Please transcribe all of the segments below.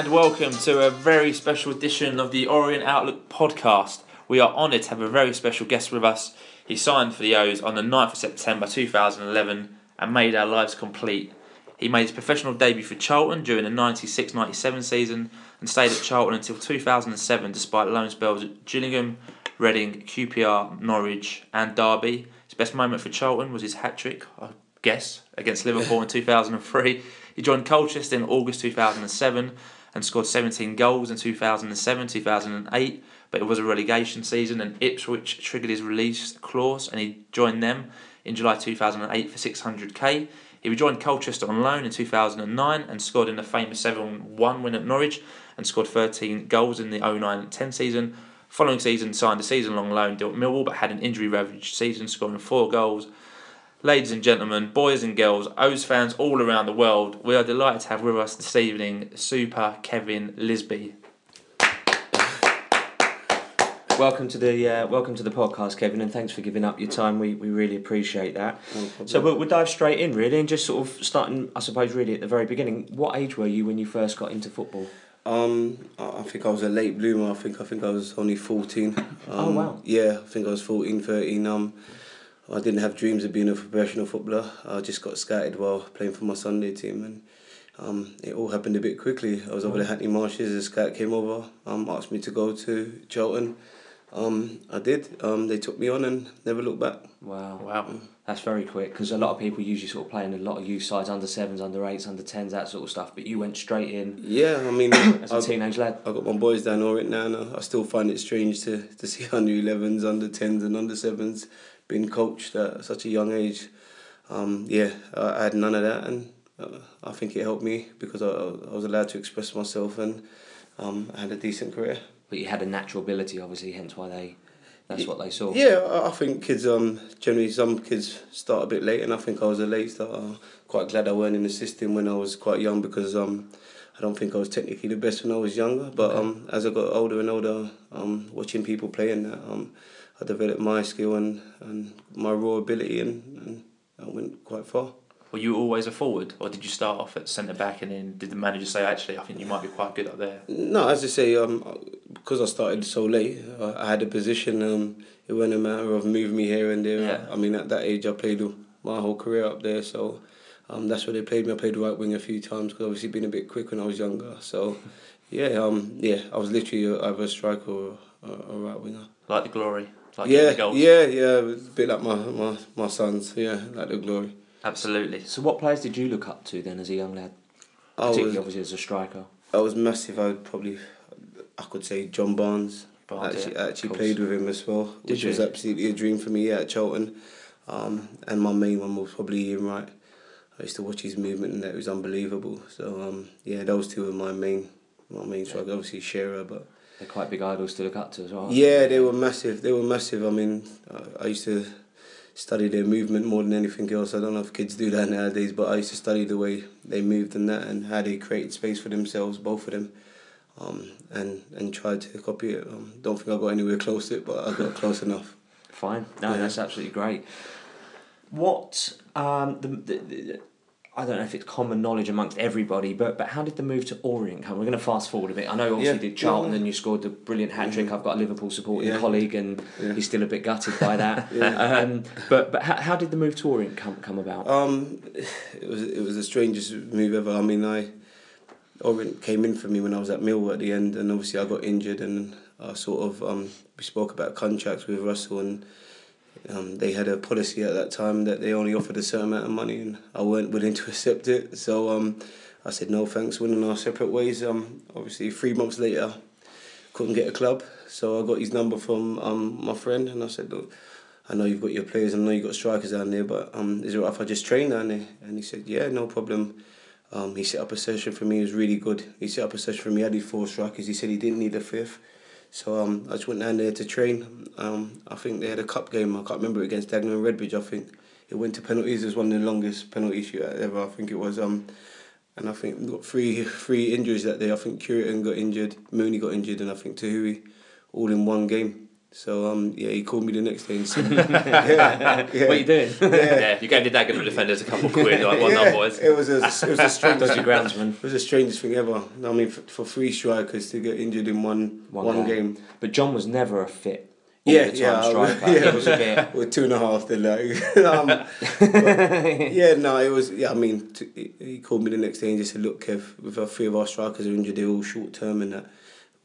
And welcome to a very special edition of the Orient Outlook podcast. We are honoured to have a very special guest with us. He signed for the O's on the 9th of September 2011 and made our lives complete. He made his professional debut for Charlton during the 96 97 season and stayed at Charlton until 2007 despite loan spells at Gillingham, Reading, QPR, Norwich, and Derby. His best moment for Charlton was his hat trick, I guess, against Liverpool in 2003. He joined Colchester in August 2007 and scored 17 goals in 2007 2008, but it was a relegation season and Ipswich triggered his release clause and he joined them in July 2008 for 600k. He rejoined Colchester on loan in 2009 and scored in the famous 7 1 win at Norwich and scored 13 goals in the 09 10 season. Following season, signed a season long loan deal at Millwall but had an injury ravaged season, scoring four goals Ladies and gentlemen, boys and girls, O's fans all around the world, we are delighted to have with us this evening Super Kevin Lisbie. Welcome to the uh, welcome to the podcast, Kevin, and thanks for giving up your time. We, we really appreciate that. so we'll, we'll dive straight in, really, and just sort of starting, I suppose, really at the very beginning. What age were you when you first got into football? Um, I think I was a late bloomer. I think I think I was only fourteen. Um, oh wow! Yeah, I think I was 14, 13. Um, I didn't have dreams of being a professional footballer. I just got scouted while playing for my Sunday team, and um, it all happened a bit quickly. I was over the Hackney Marshes. A scout came over, um, asked me to go to Charlton. Um, I did. Um, they took me on and never looked back. Wow, wow, that's very quick. Because a lot of people usually sort of play in a lot of youth sides, under sevens, under eights, under tens, that sort of stuff. But you went straight in. Yeah, I mean, as a I, teenage lad. I got my boys down Orient now, and I still find it strange to to see under elevens, under tens, and under sevens being coached at such a young age. Um, yeah, I, had none of that, and uh, I think it helped me because I, I was allowed to express myself and um, I had a decent career. But you had a natural ability, obviously, hence why they. That's what they saw. Yeah, I think kids um generally some kids start a bit late, and I think I was a late starter. Quite glad I weren't in the system when I was quite young because um I don't think I was technically the best when I was younger. But okay. um as I got older and older, um watching people playing that um I developed my skill and, and my raw ability, and, and I went quite far. Were you always a forward, or did you start off at centre back, and then did the manager say, "Actually, I think you might be quite good up there"? No, as I say, um, because I started so late, I, I had a position. Um, it wasn't a matter of moving me here and there. Yeah. I mean, at that age, I played my whole career up there, so um, that's where they played me. I played right wing a few times because obviously being a bit quick when I was younger. So, yeah, um, yeah, I was literally either a striker or a, a right winger. Like the glory. Like yeah, yeah, yeah. a bit like my, my, my sons. Yeah, like the glory. Absolutely. So, what players did you look up to then as a young lad? Particularly, was, obviously, as a striker. I was massive. I would probably, I could say John Barnes. Barnes actually, yeah, actually played with him as well, did which you? was absolutely a dream for me yeah, at Charlton. Um, and my main one was probably Ian Wright. I used to watch his movement and that was unbelievable. So um, yeah, those two were my main my main strikers. Obviously Shearer, but they're quite big idols to look up to as well. Yeah, they were massive. They were massive. I mean, I used to study their movement more than anything else. I don't know if kids do that nowadays, but I used to study the way they moved and that, and how they created space for themselves, both of them, um, and and tried to copy it. Um, don't think I got anywhere close to it, but I got close enough. Fine. No, yeah. that's absolutely great. What um, the, the, I don't know if it's common knowledge amongst everybody, but but how did the move to Orient come? We're going to fast forward a bit. I know obviously yeah. did Charlton, yeah. and you scored the brilliant hat trick. Mm-hmm. I've got a Liverpool supporting yeah. colleague, and he's still a bit gutted by that. um, but but how, how did the move to Orient come come about? Um, it was it was the strangest move ever. I mean, I Orient came in for me when I was at Mill at the end, and obviously I got injured, and I sort of um, we spoke about contracts with Russell and um, they had a policy at that time that they only offered a certain amount of money, and I weren't willing to accept it. So um, I said no thanks. Went in our separate ways. Um, obviously, three months later, couldn't get a club, so I got his number from um, my friend, and I said, look. I know you've got your players, I know you've got strikers down there, but um, is it right if I just train down there? And he said, yeah, no problem. Um, he set up a session for me, it was really good. He set up a session for me, I did four strikers, he said he didn't need a fifth. So um, I just went down there to train. Um, I think they had a cup game. I can't remember against Dagenham and Redbridge. I think it went to penalties. It was one of the longest penalty shoot ever. I think it was. Um, and I think got three three injuries that day. I think Cureton got injured, Mooney got injured, and I think Téhoué, all in one game. So um, yeah, he called me the next day and said, yeah, yeah, What are you doing? Yeah, you gave the defenders a couple of quid, like, well yeah, boys. It was a, it was the strangest, Dodgy groundsman. it was the strangest thing ever. I mean, for, for three strikers to get injured in one One one, game. game. But John was never a fit. Yeah, yeah, striker. yeah. It was a bit. With two and a half, then like, um, but, yeah, no, it was. Yeah, I mean, t- he- he called me the next day and just said, "Look, Kev, with our three of our strikers are injured, they're all short term, and that.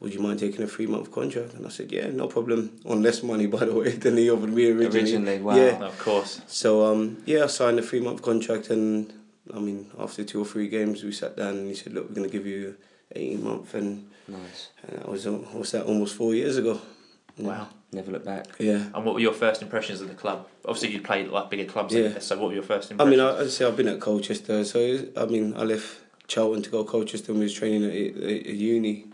Would you mind taking a three month contract?" And I said, "Yeah, no problem. On less money, by the way, than he offered me originally." Originally, wow. Yeah. Of course. So um, yeah, I signed a three month contract, and I mean, after two or three games, we sat down and he said, "Look, we're going to give you eighteen month," and, Nice. and that was what's that? Almost four years ago. Wow. Never look back. Yeah. And what were your first impressions of the club? Obviously, you played like bigger clubs. Yeah. Like so what were your first impressions? I mean, I, I say I've been at Colchester, so I mean, I left Charlton to go to Colchester and was training at a, a uni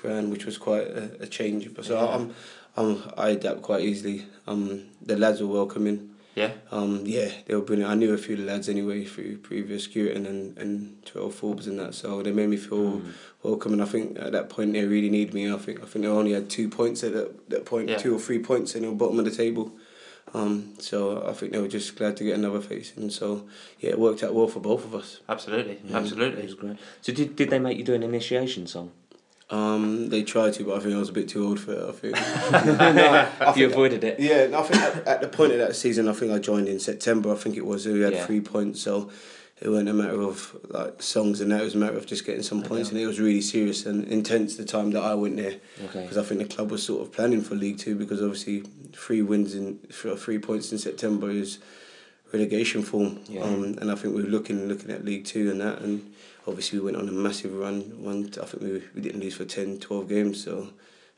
ground, which was quite a, a change. But so Yeah. I'm, I'm, I adapt quite easily. Um, the lads were welcoming. yeah. Um, yeah, they were brilliant. I knew a few of the lads anyway through previous Skewton and and twelve Forbes and that, so they made me feel Mm. welcome. And I think at that point they really needed me. I think I think they only had two points at that, that point, Yeah. two or three points, and they were bottom of the table. Um, so I think they were just glad to get another face, and so yeah, it worked out well for both of us. Absolutely, Yeah, It absolutely. was great. So did, did they make you do an initiation song? Um, they tried to, but I think I was a bit too old for it. I think. no, I you avoided it. Yeah, no, I think at, at the point of that season, I think I joined in September. I think it was. We had Yeah. three points, so it wasn't a matter of like songs and that. It was a matter of just getting some points, and it was really serious and intense the time that I went there Okay. because I think the club was sort of planning for League Two because obviously three wins in three points in September is relegation form, Yeah. um, and I think we were looking looking at League Two and that, and obviously we went on a massive run. One, I think we we didn't lose for 10, 12 games, so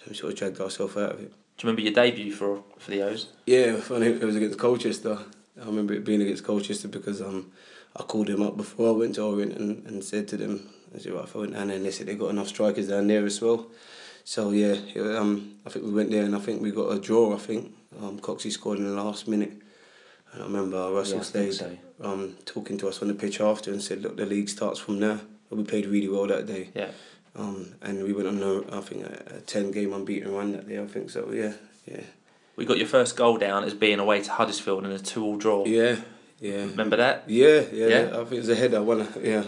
we sort of dragged ourselves out of it. Do you remember your debut for for the O's? Yeah, funny. It was against Colchester. I remember it being against Colchester because um, I called them up before I went to Orient and, and said to them, I said, right, if I went down there and they said they got enough strikers down there as well. So yeah, it, um, I think we went there and I think we got a draw. I think um, Coxey scored in the last minute. And I remember Russell Yeah, so. um, talking to us on the pitch after and said, look, the league starts from. And we played really well that day. Yeah. Um, and we went on a, I think a, a ten game unbeaten run that day. I think so. Yeah, yeah, We got your first goal down as being away to Huddersfield in a two-all draw. yeah, yeah. Remember that? Yeah, yeah, Yeah? I think it was a header. One, yeah,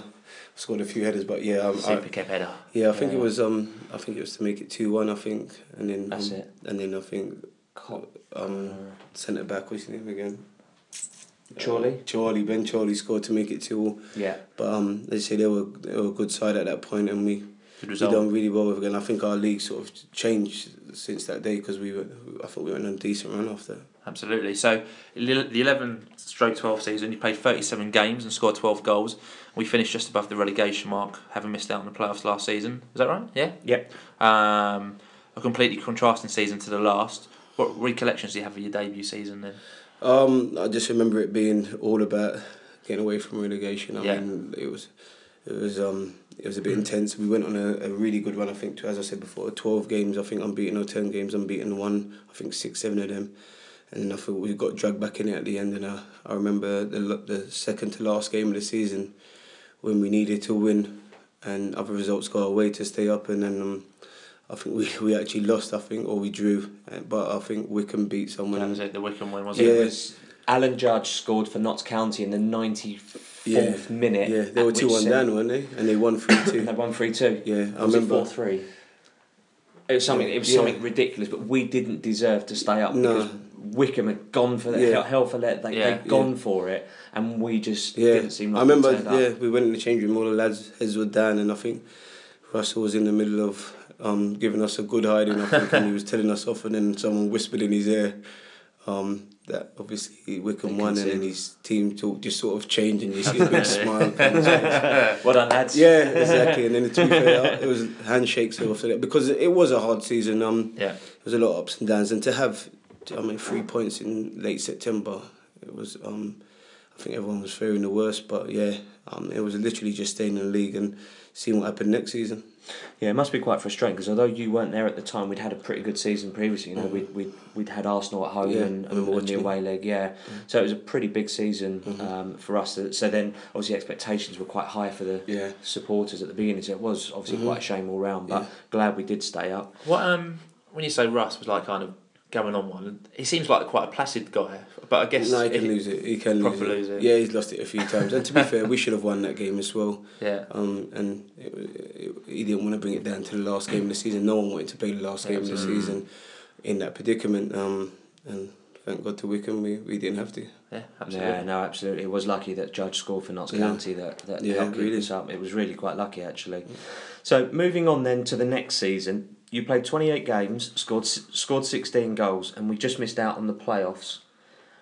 scored a few headers, but yeah, um, I, Super kept header. yeah, I think Yeah. it was um, I think it was to make it two one. I think, and then That's um, it. and then I think um, centre back what's his name again? Chorley? Uh, Chorley Ben Chorley scored to make it two. all. yeah. But um, they say they were they were a good side at that point, and we we done really well with it. And I think our league sort of changed since that day because we were I thought we went on a decent run after. Absolutely. So the 11 stroke 12 season, you played 37 games and scored 12 goals. We finished just above the relegation mark, having missed out on the playoffs last season. Is that right? Yeah. Yep. Um, a completely contrasting season to the last. What recollections do you have of your debut season then? Um, I just remember it being all about getting away from relegation. I Yeah. mean, it was, it was, um, it was a bit intense. We went on a, a really good run. I think, to, as I said before, twelve games. I think I'm unbeaten or ten games I'm unbeaten. One, I think six, seven of them, and then I thought we got dragged back in it at the end. And I, I remember the the second to last game of the season when we needed to win, and other results got away to stay up, and then. Um, I think we, we actually lost, I think, or we drew. Uh, But I think Wycombe beat someone. That was it, the Wycombe one, was Yeah. it? It was Alan Judge scored for Notts County in the 94th Yeah. minute. Yeah, they were two one down, weren't they? And they won three two. They two. won 3 2. Yeah, I was remember. 4 3? It was something. It was Yeah. something ridiculous, but we didn't deserve to stay up No. because Wycombe had gone for the Yeah. hell, hell for let. They Yeah. they'd gone for it, and we just Yeah, didn't seem like I remember. we turned up. Yeah, we went in the change room. All the lads' heads were down, and I think Russell was in the middle of um, giving us a good hiding. I think, and he was telling us off, and then someone whispered in his ear um, that obviously Wycombe won, and then his team talk just sort of changed, and you see a big smile. come his face. Well done, lads. Yeah, exactly. And then to be fair, it was handshakes after that because it was a hard season. Um, Yeah. There was a lot of ups and downs, and to have, I mean, three points in late September, it was. Um, I think everyone was fearing the worst, but yeah, um, it was literally just staying in the league and seeing what happened next season. Yeah, it must be quite frustrating because although you weren't there at the time, we'd had a pretty good season previously. You know, we'd, we'd we'd had Arsenal at home Yeah, and, I and, and the away leg. Yeah, so it was a pretty big season Mhm. um, for us. So then, obviously, expectations were quite high for the Yeah, supporters at the beginning. So it was obviously Mhm. quite a shame all round. But Yeah. glad we did stay up. What um when you say Russ was like kind of going on one. He seems like quite a placid guy, but I guess no, he can he- lose it. He can lose proper it. lose it. Yeah, he's lost it a few times. And to be fair, we should have won that game as well. Yeah, Um, and it, it, he didn't want to bring it down to the last game of the season. No one wanted to play the last game of the season in that predicament. Um, and thank God to Wycombe, we, we didn't have to. yeah, absolutely. Yeah, no, absolutely. It was lucky that Judge scored for Notts Yeah. County that, that Yeah, helped really. this up. It was really quite lucky, actually. So, moving on then to the next season, you played 28 games, scored scored 16 goals, and we just missed out on the playoffs.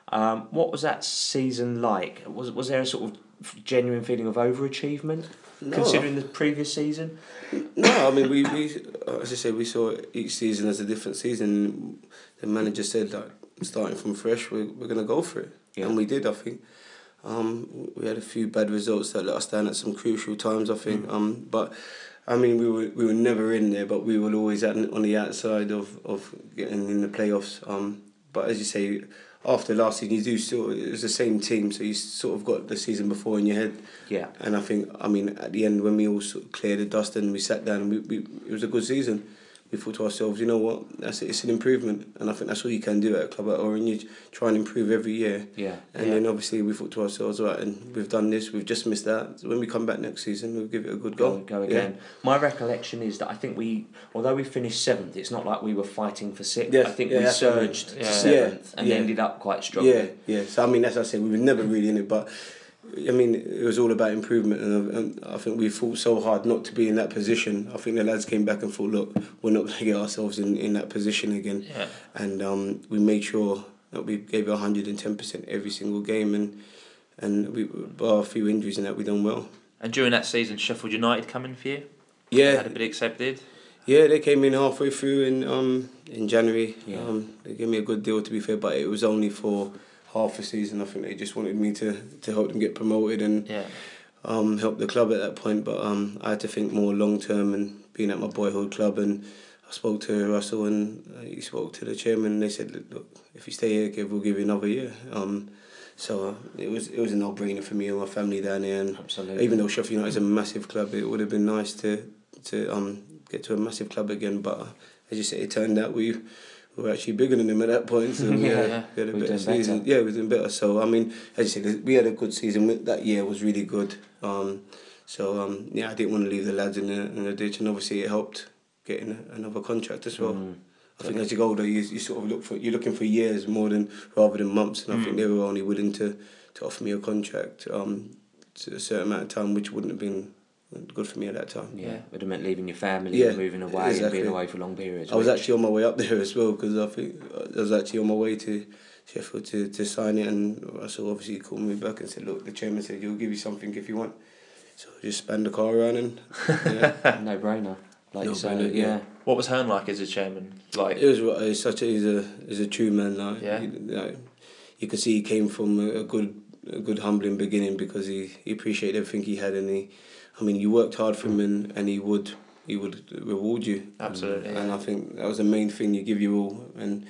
Um, what was that season like? Was, was there a sort of genuine feeling of overachievement No. considering the previous season? No, I mean we, we as I said, we saw each season as a different season. The manager said like starting from fresh, we're, we're gonna go for it, Yeah. and we did. I think um, we had a few bad results that let us down at some crucial times. I think, um, but I mean we were we were never in there, but we were always at, on the outside of, of getting in the playoffs. Um, but as you say. After last season, you do still. It was the same team, so you sort of got the season before in your head. Yeah. And I think, I mean, at the end, when we all sort of cleared the dust and we sat down, and we, we, it was a good season. We thought to ourselves, you know what, that's it, it's an improvement. And I think that's all you can do at a club at Orange. You try and improve every year. Yeah. And yeah. then obviously we thought to ourselves, right, and we've done this, we've just missed that. So when we come back next season, we'll give it a good go. Go, go Yeah. again. My recollection is that I think we, although we finished seventh, it's not like we were fighting for sixth. Yes, I think yeah, we that's what I mean. surged Yeah. to seventh Yeah, and yeah. ended up quite strongly. Yeah, yeah. So I mean, as I said. We were never really in it, but I mean, it was all about improvement, and, I think we fought so hard not to be in that position. I think the lads came back and thought, look, we're not going to get ourselves in, in that position again, Yeah. and um, we made sure that we gave one hundred and ten percent every single game, and and we bar a few injuries and that we done well. And during that season, Sheffield United come in for you. Yeah, had a bid accepted. Yeah, they came in halfway through in um in January. Yeah. Um, they gave me a good deal to be fair, but it was only for half a season. I think they just wanted me to, to help them get promoted and Yeah, um, help the club at that point. But um, I had to think more long term and being at my boyhood club. And I spoke to Russell and uh, he spoke to the chairman. and They said, look, look if you stay here, we'll give you another year. Um, so uh, it was it was a no brainer for me and my family down there. And Absolutely. even though Sheffield United is a massive club, it would have been nice to to um, get to a massive club again. But uh, as you say, it turned out we were actually bigger than them at that point. So we, Yeah, had, yeah. we had a We're better doing better. Yeah, we were doing better. So I mean, as you said, we had a good season. That year was really good. Um, so um, yeah, I didn't want to leave the lads in the in the ditch, and obviously it helped getting another contract as well. Mm. I think as you go older, you, you sort of look for you're looking for years more than rather than months, and I think Mm. they were only willing to, to offer me a contract um, to a certain amount of time, which wouldn't have been good for me at that time. Yeah, Yeah. it would have meant leaving your family Yeah, and moving away and being away for long periods. I was actually on my way up there as well because I think I was actually on my way to Sheffield to, to sign it, and Russell obviously called me back and said, "Look, the chairman said he'll give you something if you want." So just spend the car around and yeah, no brainer. Like you say, No-brainer, yeah. yeah. What was Hearn like as a chairman? Like, it was he's such a he's a he's a true man. Like, Yeah. you, like, you could see he came from a, a good a good humbling beginning because he, he appreciated everything he had and he, I mean, you worked hard for him and, and he would he would reward you. Absolutely, And yeah. I think that was the main thing. You give your all, and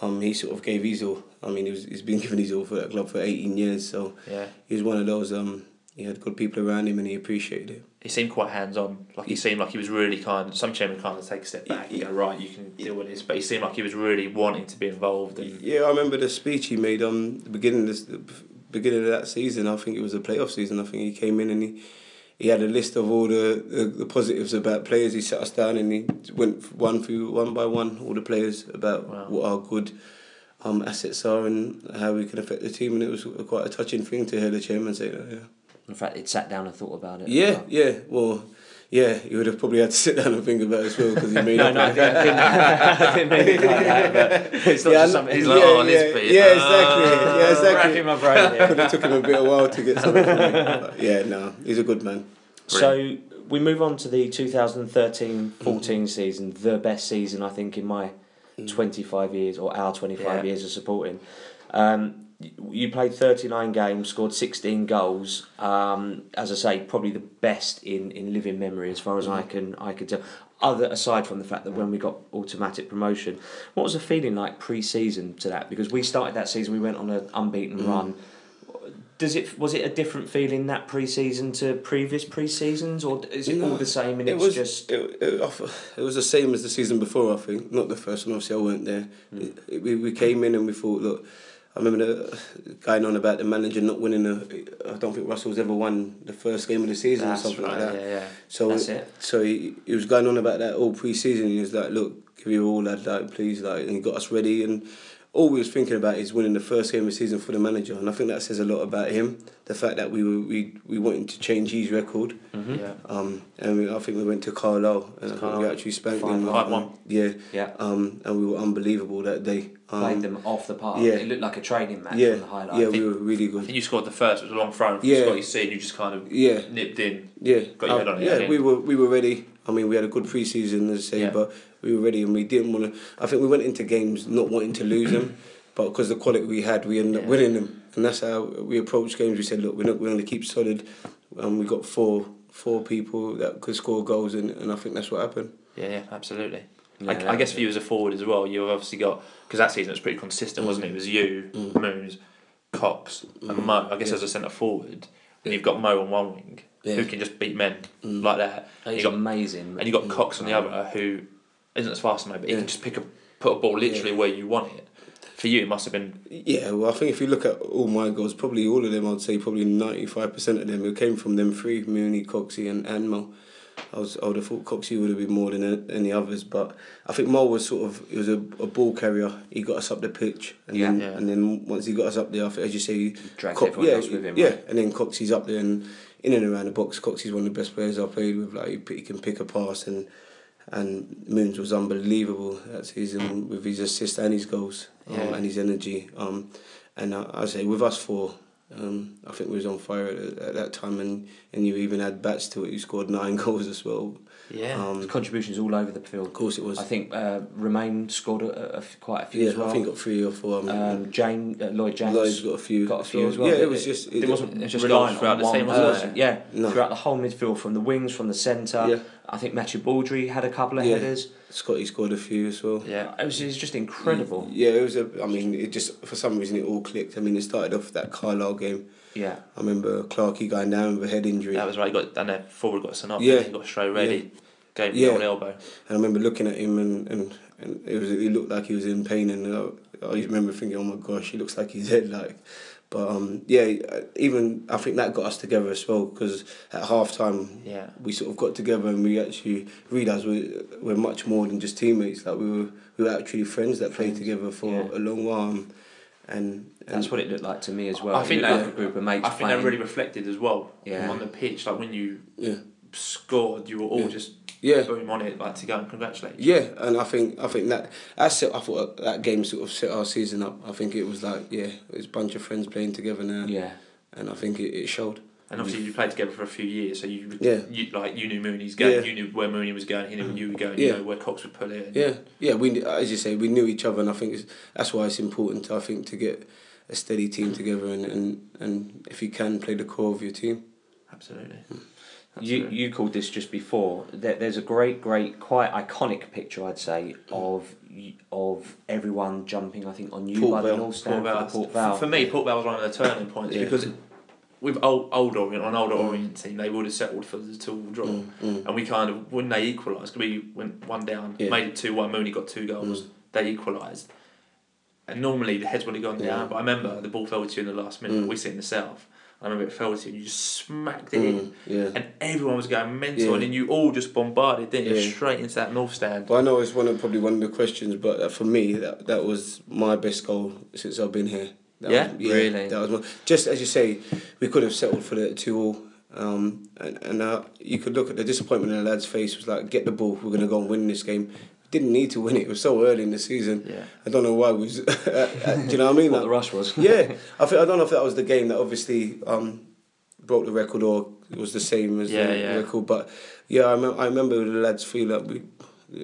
um, he sort of gave his all. I mean, he was he's been giving his all for that club for eighteen years. So yeah, he was one of those. Um, he had good people around him and he appreciated it. he seemed quite hands on. Like he seemed like he was really kind. Some chairman kind of take a step back and go, right, you can deal with this. But he seemed like he was really wanting to be involved. And Yeah, I remember the speech he made um the beginning of this, the beginning of that season. I think it was the playoff season. I think he came in and he he had a list of all the, the, the positives about players. He sat us down and he went one through one by one all the players about Wow. what our good um assets are and how we can affect the team. And it was quite a touching thing to hear the chairman say that. Yeah. In fact, it sat down and thought about it. Yeah, well. yeah. Well, yeah. You would have probably had to sit down and think about it as well because he made No, up. no, I didn't, I didn't mean it like that, but it's not Yeah, just something. He's like, yeah, oh, this bit. yeah, exactly, Ah. yeah, exactly. Racking my brain here. Could have took him a bit of while to get something from me. Yeah, no, he's a good man. So we move on to the 2013-14 season, the best season I think in my 25 years or our 25 Yeah. years of supporting. Um, you played 39 games, scored 16 goals. Um, as I say, probably the best in, in living memory as far as I can I could tell. Other aside from the fact that when we got automatic promotion, what was the feeling like pre-season to that? Because we started that season, we went on an unbeaten mm. run. does it was it a different feeling that pre-season to previous pre-seasons, or is it No, all the mm. same and it it's was just it, it, it was the same as the season before. I think not the first one. Obviously, I weren't there. Mm. It- it- we we came in and we thought, look. I remember the going on about the manager not winning. The, I don't think Russell's ever won the first game of the season that's or something right, like that. yeah, yeah. So That's it. So he, he was going on about that all pre-season. He was like, "Look, give you all that, like, please, like," and he got us ready. And all we was thinking about is winning the first game of the season for the manager. And I think that says a lot about him. The fact that we were we we wanted to change his record. Mhm. Yeah. Um, and we, I think we went to Carlisle and I think Carlisle. we actually spanked Five them. Five one. Yeah. Yeah. Um, and we were unbelievable that day. Um, Played them off the park. yeah. It looked like a training match Yeah. from the highlight. Yeah, we were really I think good. you scored the first. It was a long throw Yeah. Scotty C, and you just kind of Yeah. nipped in. Yeah, Got your head Uh, on it, Yeah, we were we were ready. I mean, we had a good preseason, as I say, Yeah. but we were ready, and we didn't want to. I think we went into games not wanting to lose them, but because the quality we had, we ended up winning them, and that's how we approached games. We said, look, we're not we're going to keep solid, and we got four four people that could score goals, and, and I think that's what happened. Yeah, yeah, absolutely. Yeah, I, that I guess for you as a forward as well, you've obviously got because that season was pretty consistent, wasn't it? It was you, Mm. Moons, Cox, and Mo. I guess Yeah. as a centre forward, and you've got Mo on one wing Yeah. who can just beat men Mm. like that, and He's you got amazing. and you have got Cox on the other who isn't as fast as Mo, but he can just pick a put a ball literally Yeah. where you want it. For you, it must have been Yeah, well, I think if you look at all my goals, probably all of them, I'd say probably ninety five percent of them, it came from them three: Mooney, Coxie, and and Mo. I was I would have thought Coxie would have been more than any others, but I think Mo was sort of he was a, a ball carrier. He got us up the pitch, and Yeah. then Yeah. and then once he got us up there, I think, as you say, Dragged Co- everyone yeah, else with him. yeah, right? and then Coxie's up there and in and around the box. Coxie's one of the best players I played with. Like he, he can pick a pass and. And Moons was unbelievable that season with his assists and his goals um, Yeah. and his energy. Um, and I, I say with us four, um, I think we was on fire at, at that time, and, and you even had bats to it. You scored nine goals as well. Yeah. Um, Contributions all over the field. of course, it was. I think uh, Romain scored a, a, a f- quite a few yeah, as well. I think got three or four. I mean, um, Jane uh, Lloyd James Lloyd's got a few. got a few as well. Yeah, it was just. It, wasn't it was just reliant throughout on the one team, wasn't person. Yeah, No. throughout the whole midfield, from the wings, from the centre. Yeah. I think Mathieu Baudry had a couple of Yeah. headers. Scotty scored a few as well. yeah. It was, it was just incredible. Yeah, it was a. I mean, it just for some reason it all clicked. I mean, it started off that Carlisle game. Yeah, I remember Clarkey going down with a head injury. That was right. He got and then forward got sent off. Yeah. Yeah. He got straight ready. Gave him Yeah. the elbow. And I remember looking at him and, and, and it was he looked like he was in pain and I, I remember thinking, oh my gosh, he looks like he's dead. Like, but um, yeah, even I think that got us together as well because at half time Yeah. we sort of got together and we actually realised we we're much more than just teammates. Like we were we were actually friends that played together for Yeah. a long while. And, and that's what it looked like to me as well. I think that- like a group of mates I think playing. that really reflected as well Yeah. on the pitch. Like when you yeah. scored, you were all Yeah. just Yeah. boom on it, like to go and congratulate. you. Yeah, and I think I think that that set. I thought that game sort of set our season up. I think it was like yeah, it was a bunch of friends playing together now, yeah, and I think it, it showed. And obviously you played together for a few years, so you, Yeah. you like you knew Mooney's going, Yeah. you knew where Mooney was going, he knew where you were going, Yeah. you know where Cox would put it. Yeah, yeah. We as you say, we knew each other, and I think it's, that's why it's important. I think to get a steady team together, and, and, and if you can play the core of your team. Absolutely. Hmm. You Absolutely. you called this just before. There, there's a great, great, quite iconic picture, I'd say, of of everyone jumping. I think on you Port by the North Stand Port for Port Vale. For, for me, Port Vale was one of the turning points Yeah. because with old, old Orient, on older Mm. Orient team, they would have settled for the two draw. Mm, mm. And we kind of, when they equalised, we went one down, Yeah. made it 2 1, Mooney got two goals, Mm. they equalised. And normally the heads would have gone down, but I remember the ball fell to you in the last minute. Mm. We sit in the south. I remember it fell to you you just smacked it Mm, in. yeah. And everyone was going mental, Yeah. and then you all just bombarded, didn't you? Yeah. Straight into that north stand. But I know it's one of probably one of the questions, but uh, for me, that that was my best goal since I've been here. That Yeah? was, Really? That was my, just as you say, we could have settled for the two all. Um, and and uh, you could look at the disappointment in the lad's face. Was like, get the ball. We're gonna go and win this game. Didn't need to win it. It was so early in the season. Yeah. I don't know why we. Was, do you know what I mean? what Like, the rush was. yeah, I think I don't know if that was the game that obviously um, broke the record or was the same as Yeah, the yeah. record. But yeah, I, remember, I remember the lads feel like we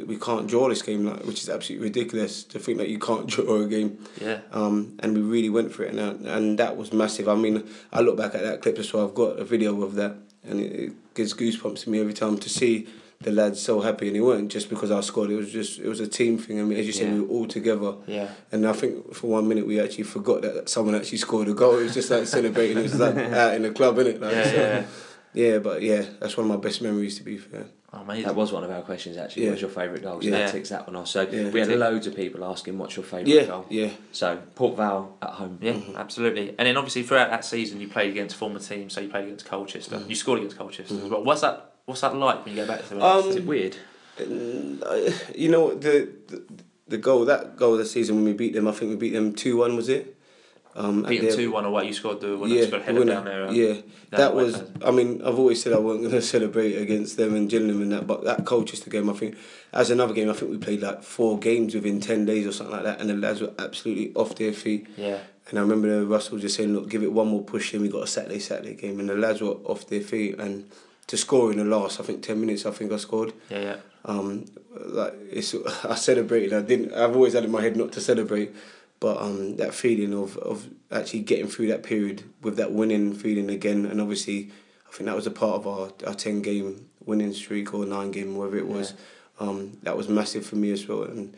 we can't draw this game, like, which is absolutely ridiculous to think that you can't draw a game. Yeah. Um, and we really went for it, and that, and that was massive. I mean, I look back at that clip as well. I've got a video of that, and it, it gives goosebumps to me every time to see the lads so happy, and it weren't just because I scored. It was just it was a team thing. I mean, as you said, Yeah. we were all together. Yeah. And I think for one minute we actually forgot that someone actually scored a goal. It was just like celebrating. It was like out in the club, innit? Like, Yeah, so, yeah. yeah, but yeah, that's one of my best memories to be fair. Amazing. That was one of our questions actually. Yeah. What's your favourite goal? So Yeah. that ticks that one off. So Yeah. we had loads of people asking what's your favourite Yeah, goal. yeah. So Port Vale at home. Yeah, Mm-hmm. absolutely. And then obviously throughout that season, you played against former teams. So you played against Colchester. Mm-hmm. You scored against Colchester as well. What's that? What's that like when you go back to the? Um, Is it weird? Uh, you know the, the the goal that goal this season when we beat them, I think we beat them two one. Was it? Um, beat them two one away. You scored the winner. yeah, you scored header winner. down there. um, yeah, that was. I mean, I've always said I wasn't going to celebrate against them and Gillingham and that, but that Colchester game, I think, as another game, I think we played like four games within ten days or something like that, and the lads were absolutely off their feet. Yeah. And I remember Russell just saying, "Look, give it one more push." Then we got a Saturday Saturday game, and the lads were off their feet. And to score in the last, I think ten minutes, I think I scored. Yeah, yeah. Um, like it's, I celebrated. I didn't. I've always had in my head not to celebrate, but um, that feeling of of actually getting through that period with that winning feeling again, and obviously, I think that was a part of our, our ten game winning streak or nine game, whatever it was. Um, that was massive for me as well, and.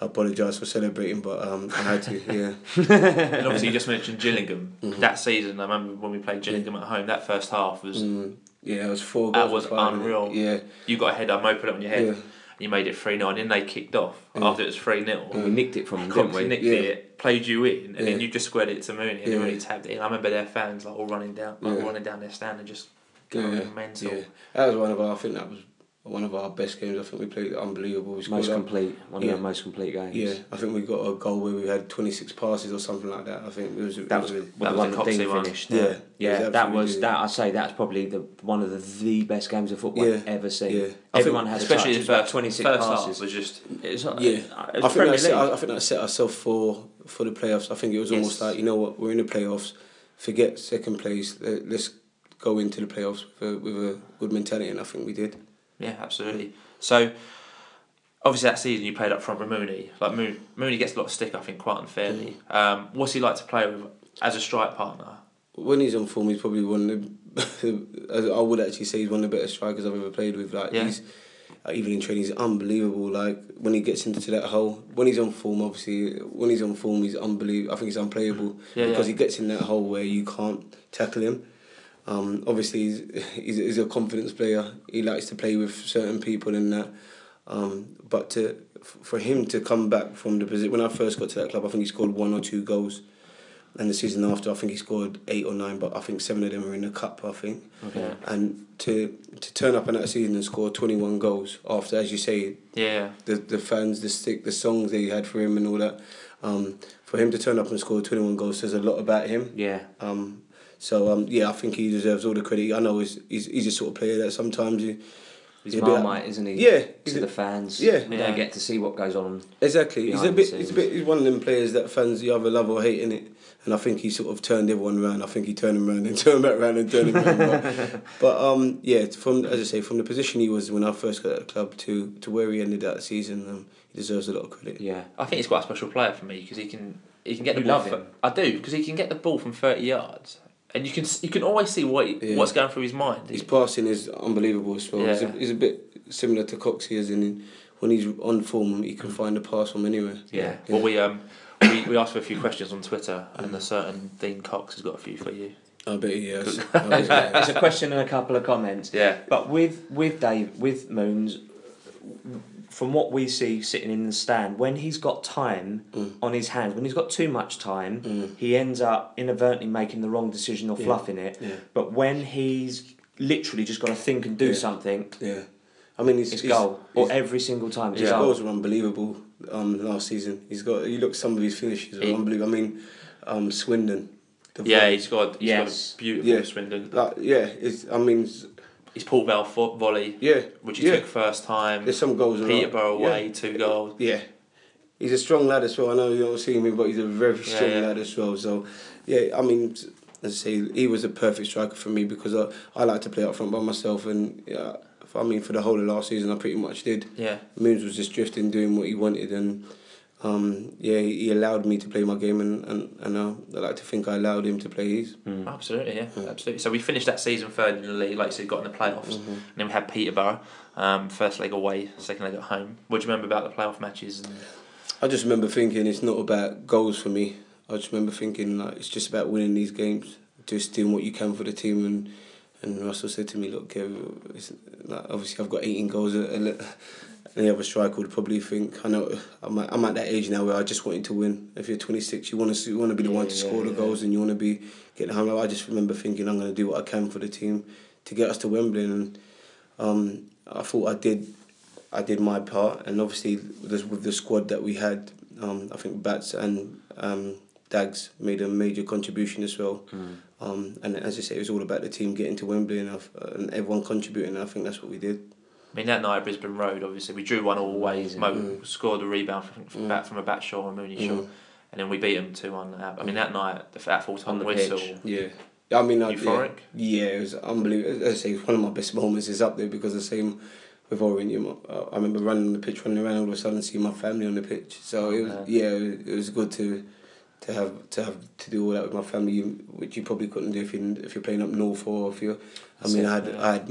I apologise for celebrating, but um, I had to. Yeah, and obviously, you just mentioned Gillingham. That season, I remember when we played Gillingham at home. That first half was mm, yeah, it was four. goals. That was unreal. Yeah, you got a header, put it on your head. Yeah. You made it three 0 and then they kicked off Yeah. after it was three 0 We nicked it from them, didn't we? nicked Yeah. it, played you in, and then you just squared it to Mooney, and Yeah. Mooney tapped it in. I remember their fans like all running down, like running down their stand and just going yeah, mental. yeah. That was one of our. I think that was one of our best games. I think we played unbelievable. We scored Most up- complete. One Yeah. of the most complete games. Yeah, I think we got a goal where we had 26 passes or something like that. I think it was. it That was, really- the was one the that Dean Coxey one. finished. Yeah, yeah, it was that was good. that. I say that's probably the one of the, the best games of football Yeah, I've ever seen. yeah. Everyone think- had a Especially the about first, twenty six first half passes. was just was, Yeah, it was I think, that set, League. I think that set ourselves for for the playoffs. I think it was Yes. almost like you know what we're in the playoffs. Forget second place. let- Let's go into the playoffs with a, with a good mentality, and I think we did. Yeah, absolutely. So obviously that season you played up front with Mooney. Like Mooney, Mooney gets a lot of stick, I think, quite unfairly. Mm. Um, what's he like to play with as a strike partner? When he's on form, he's probably one of the. I would actually say he's one of the better strikers I've ever played with. Like Yeah. he's even in training, he's unbelievable. Like when he gets into that hole, when he's on form, obviously when he's on form, he's unbelievable. I think he's unplayable Yeah, because yeah. he gets in that hole where you can't tackle him. Um, obviously, he's, he's he's a confidence player. He likes to play with certain people and that. Um, but to for him to come back from the position when I first got to that club, I think he scored one or two goals. And the season after, I think he scored eight or nine, but I think seven of them were in the cup. I think. Okay. And to to turn up in that season and score twenty one goals after, as you say, Yeah, the the fans, the stick, the songs they had for him and all that. Um, for him to turn up and score twenty one goals says a lot about him. Yeah, Um, so um, yeah, I think he deserves all the credit. I know he's he's, he's a sort of player that sometimes you. he's be like- isn't he? Yeah, he's to the fans. Yeah. we Yeah. don't get to see what goes on. Exactly. He's a bit. He's a bit. He's one of them players that fans you either love or hate in it. And I think he sort of turned everyone around. I think he turned him around and turned back around and turned him around. But, um, yeah, from as I say, from the position he was when I first got at the club to to where he ended that season, um, he deserves a lot of credit. Yeah, I think he's quite a special player for me because he can he can get the ball. love fr- him. I do because he can get the ball from thirty yards, and you can you can always see what Yeah. what's going through his mind. His passing is unbelievable as well. He's, a, Yeah. he's a bit similar to Coxie as in when he's on form, he can find a pass from anywhere. Yeah. Well, we um we, we asked for a few questions on Twitter, and a certain Dean Cox has got a few for you. I bet he has. I bet he has. it's a question and a couple of comments. Yeah. But with with Dave with Moons, from what we see sitting in the stand, when he's got time Mm. on his hands, when he's got too much time, Mm. he ends up inadvertently making the wrong decision or Yeah. fluffing it. Yeah. But when he's literally just got to think and do Yeah. something, Yeah. I mean, he's, it's he's- goal. Or he's- every single time, His goals were unbelievable um, last season. He's got. You look some of his finishes are He- unbelievable. I mean, um, Swindon. the Yeah, he's got he's Yes. got a beautiful Yeah. Swindon. Like, yeah, it's. I mean, it's, His Port Vale fo- volley, yeah, which he yeah. took first time. There's some goals. Peterborough yeah. away, two goals. Yeah, he's a strong lad as well. I know you don't see him, but he's a very strong yeah. lad as well. So, yeah, I mean, as I say, he was a perfect striker for me because I, I like to play up front by myself, and yeah, I mean, for the whole of last season, I pretty much did. Yeah. Moons was just drifting, doing what he wanted, and um, yeah, he allowed me to play my game, and and, and uh, I like to think I allowed him to play his. Mm. Absolutely, yeah, absolutely. So we finished that season third in the league, like you said, got in the playoffs, Mm-hmm. and then we had Peterborough, um, first leg away, second leg at home. What do you remember about the playoff matches? And I just remember thinking it's not about goals for me. I just remember thinking like it's just about winning these games, just doing what you can for the team. And and Russell said to me, "Look, Kev, it's, like, obviously I've got 18 goals. And any other striker would probably think I know I'm at, I'm at that age now where I just wanted to win. If you're 26, you want to you want to be the one to Yeah, score the goals and you want to be getting home. I just remember thinking I'm going to do what I can for the team to get us to Wembley, and um, I thought I did. I did my part, and obviously with the, with the squad that we had, um, I think Bats and um, Dags made a major contribution as well. Um, and as I say, it was all about the team getting to Wembley and, uh, and everyone contributing. And I think that's what we did. I mean, that night at Brisbane Road, obviously, we drew one all ways. Mo Mm. scored a rebound from, from, Mm. back, from a back shot and Mooney shot, Mm. and then we beat them 2 1. I mean, that night, the that full On time the whistle. pitch. Yeah. I mean, I, yeah, Euphoric? yeah, it was unbelievable. As I say, one of my best moments is up there because the same with know, uh, I remember running on the pitch, running around all of a sudden, seeing my family on the pitch. So it was, yeah, it was, it was good to to have to have to do all that with my family, which you probably couldn't do if you if you're playing up north or if you're. I mean, I had I had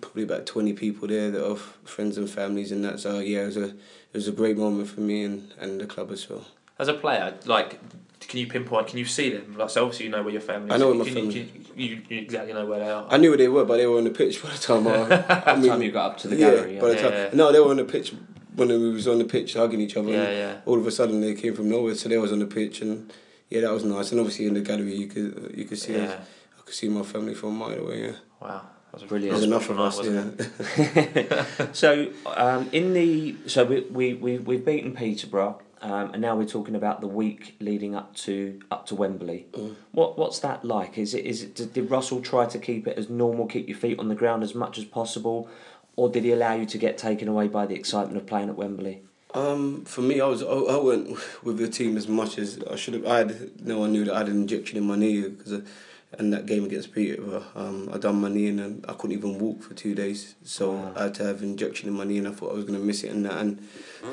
probably about twenty people there that are friends and families and that. So yeah, it was a it was a great moment for me and, and the club as well. As a player, like, can you pinpoint? Can you see them? Like, so obviously you know where your family. I know where my Can family- You, you, you exactly know where they are. I knew where they were, but they were on the pitch by the time I. I By the time you got up to the yeah, gallery, by the time, Yeah. no, they were on the pitch when we was on the pitch hugging each other. yeah, yeah. All of a sudden they came from nowhere, so they was on the pitch, and yeah, that was nice. And obviously in the gallery you could you could see Yeah. I could see my family from a mile away. Yeah, Wow. That was Brilliant. there's that enough of us. Yeah. So um, in the so we we we we've beaten Peterborough, um, and now we're talking about the week leading up to up to Wembley. Mm. What what's that like? Is it is it did- did Russell try to keep it as normal, keep your feet on the ground as much as possible, or did he allow you to get taken away by the excitement of playing at Wembley? Um, for me, I was I, I went with the team as much as I should have. I had no one knew that I had an injection in my knee because, in that game against Peterborough, um, I done my knee and then I couldn't even walk for two days. So Wow. I had to have injection in my knee, and I thought I was gonna miss it and that. And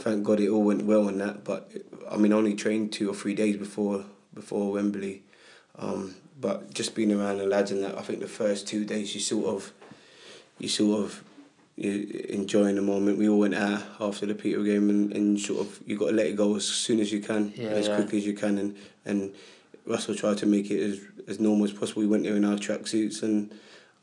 thank God it all went well in that. But I mean, I only trained two or three days before before Wembley. Um, but just being around the lads and that, I think the first two days you sort of, you sort of you enjoying the moment. We all went out after the Peter game and, and sort of you got to let it go as soon as you can, Yeah, as yeah. quick as you can, and and Russell tried to make it as as normal as possible. We went there in our tracksuits and.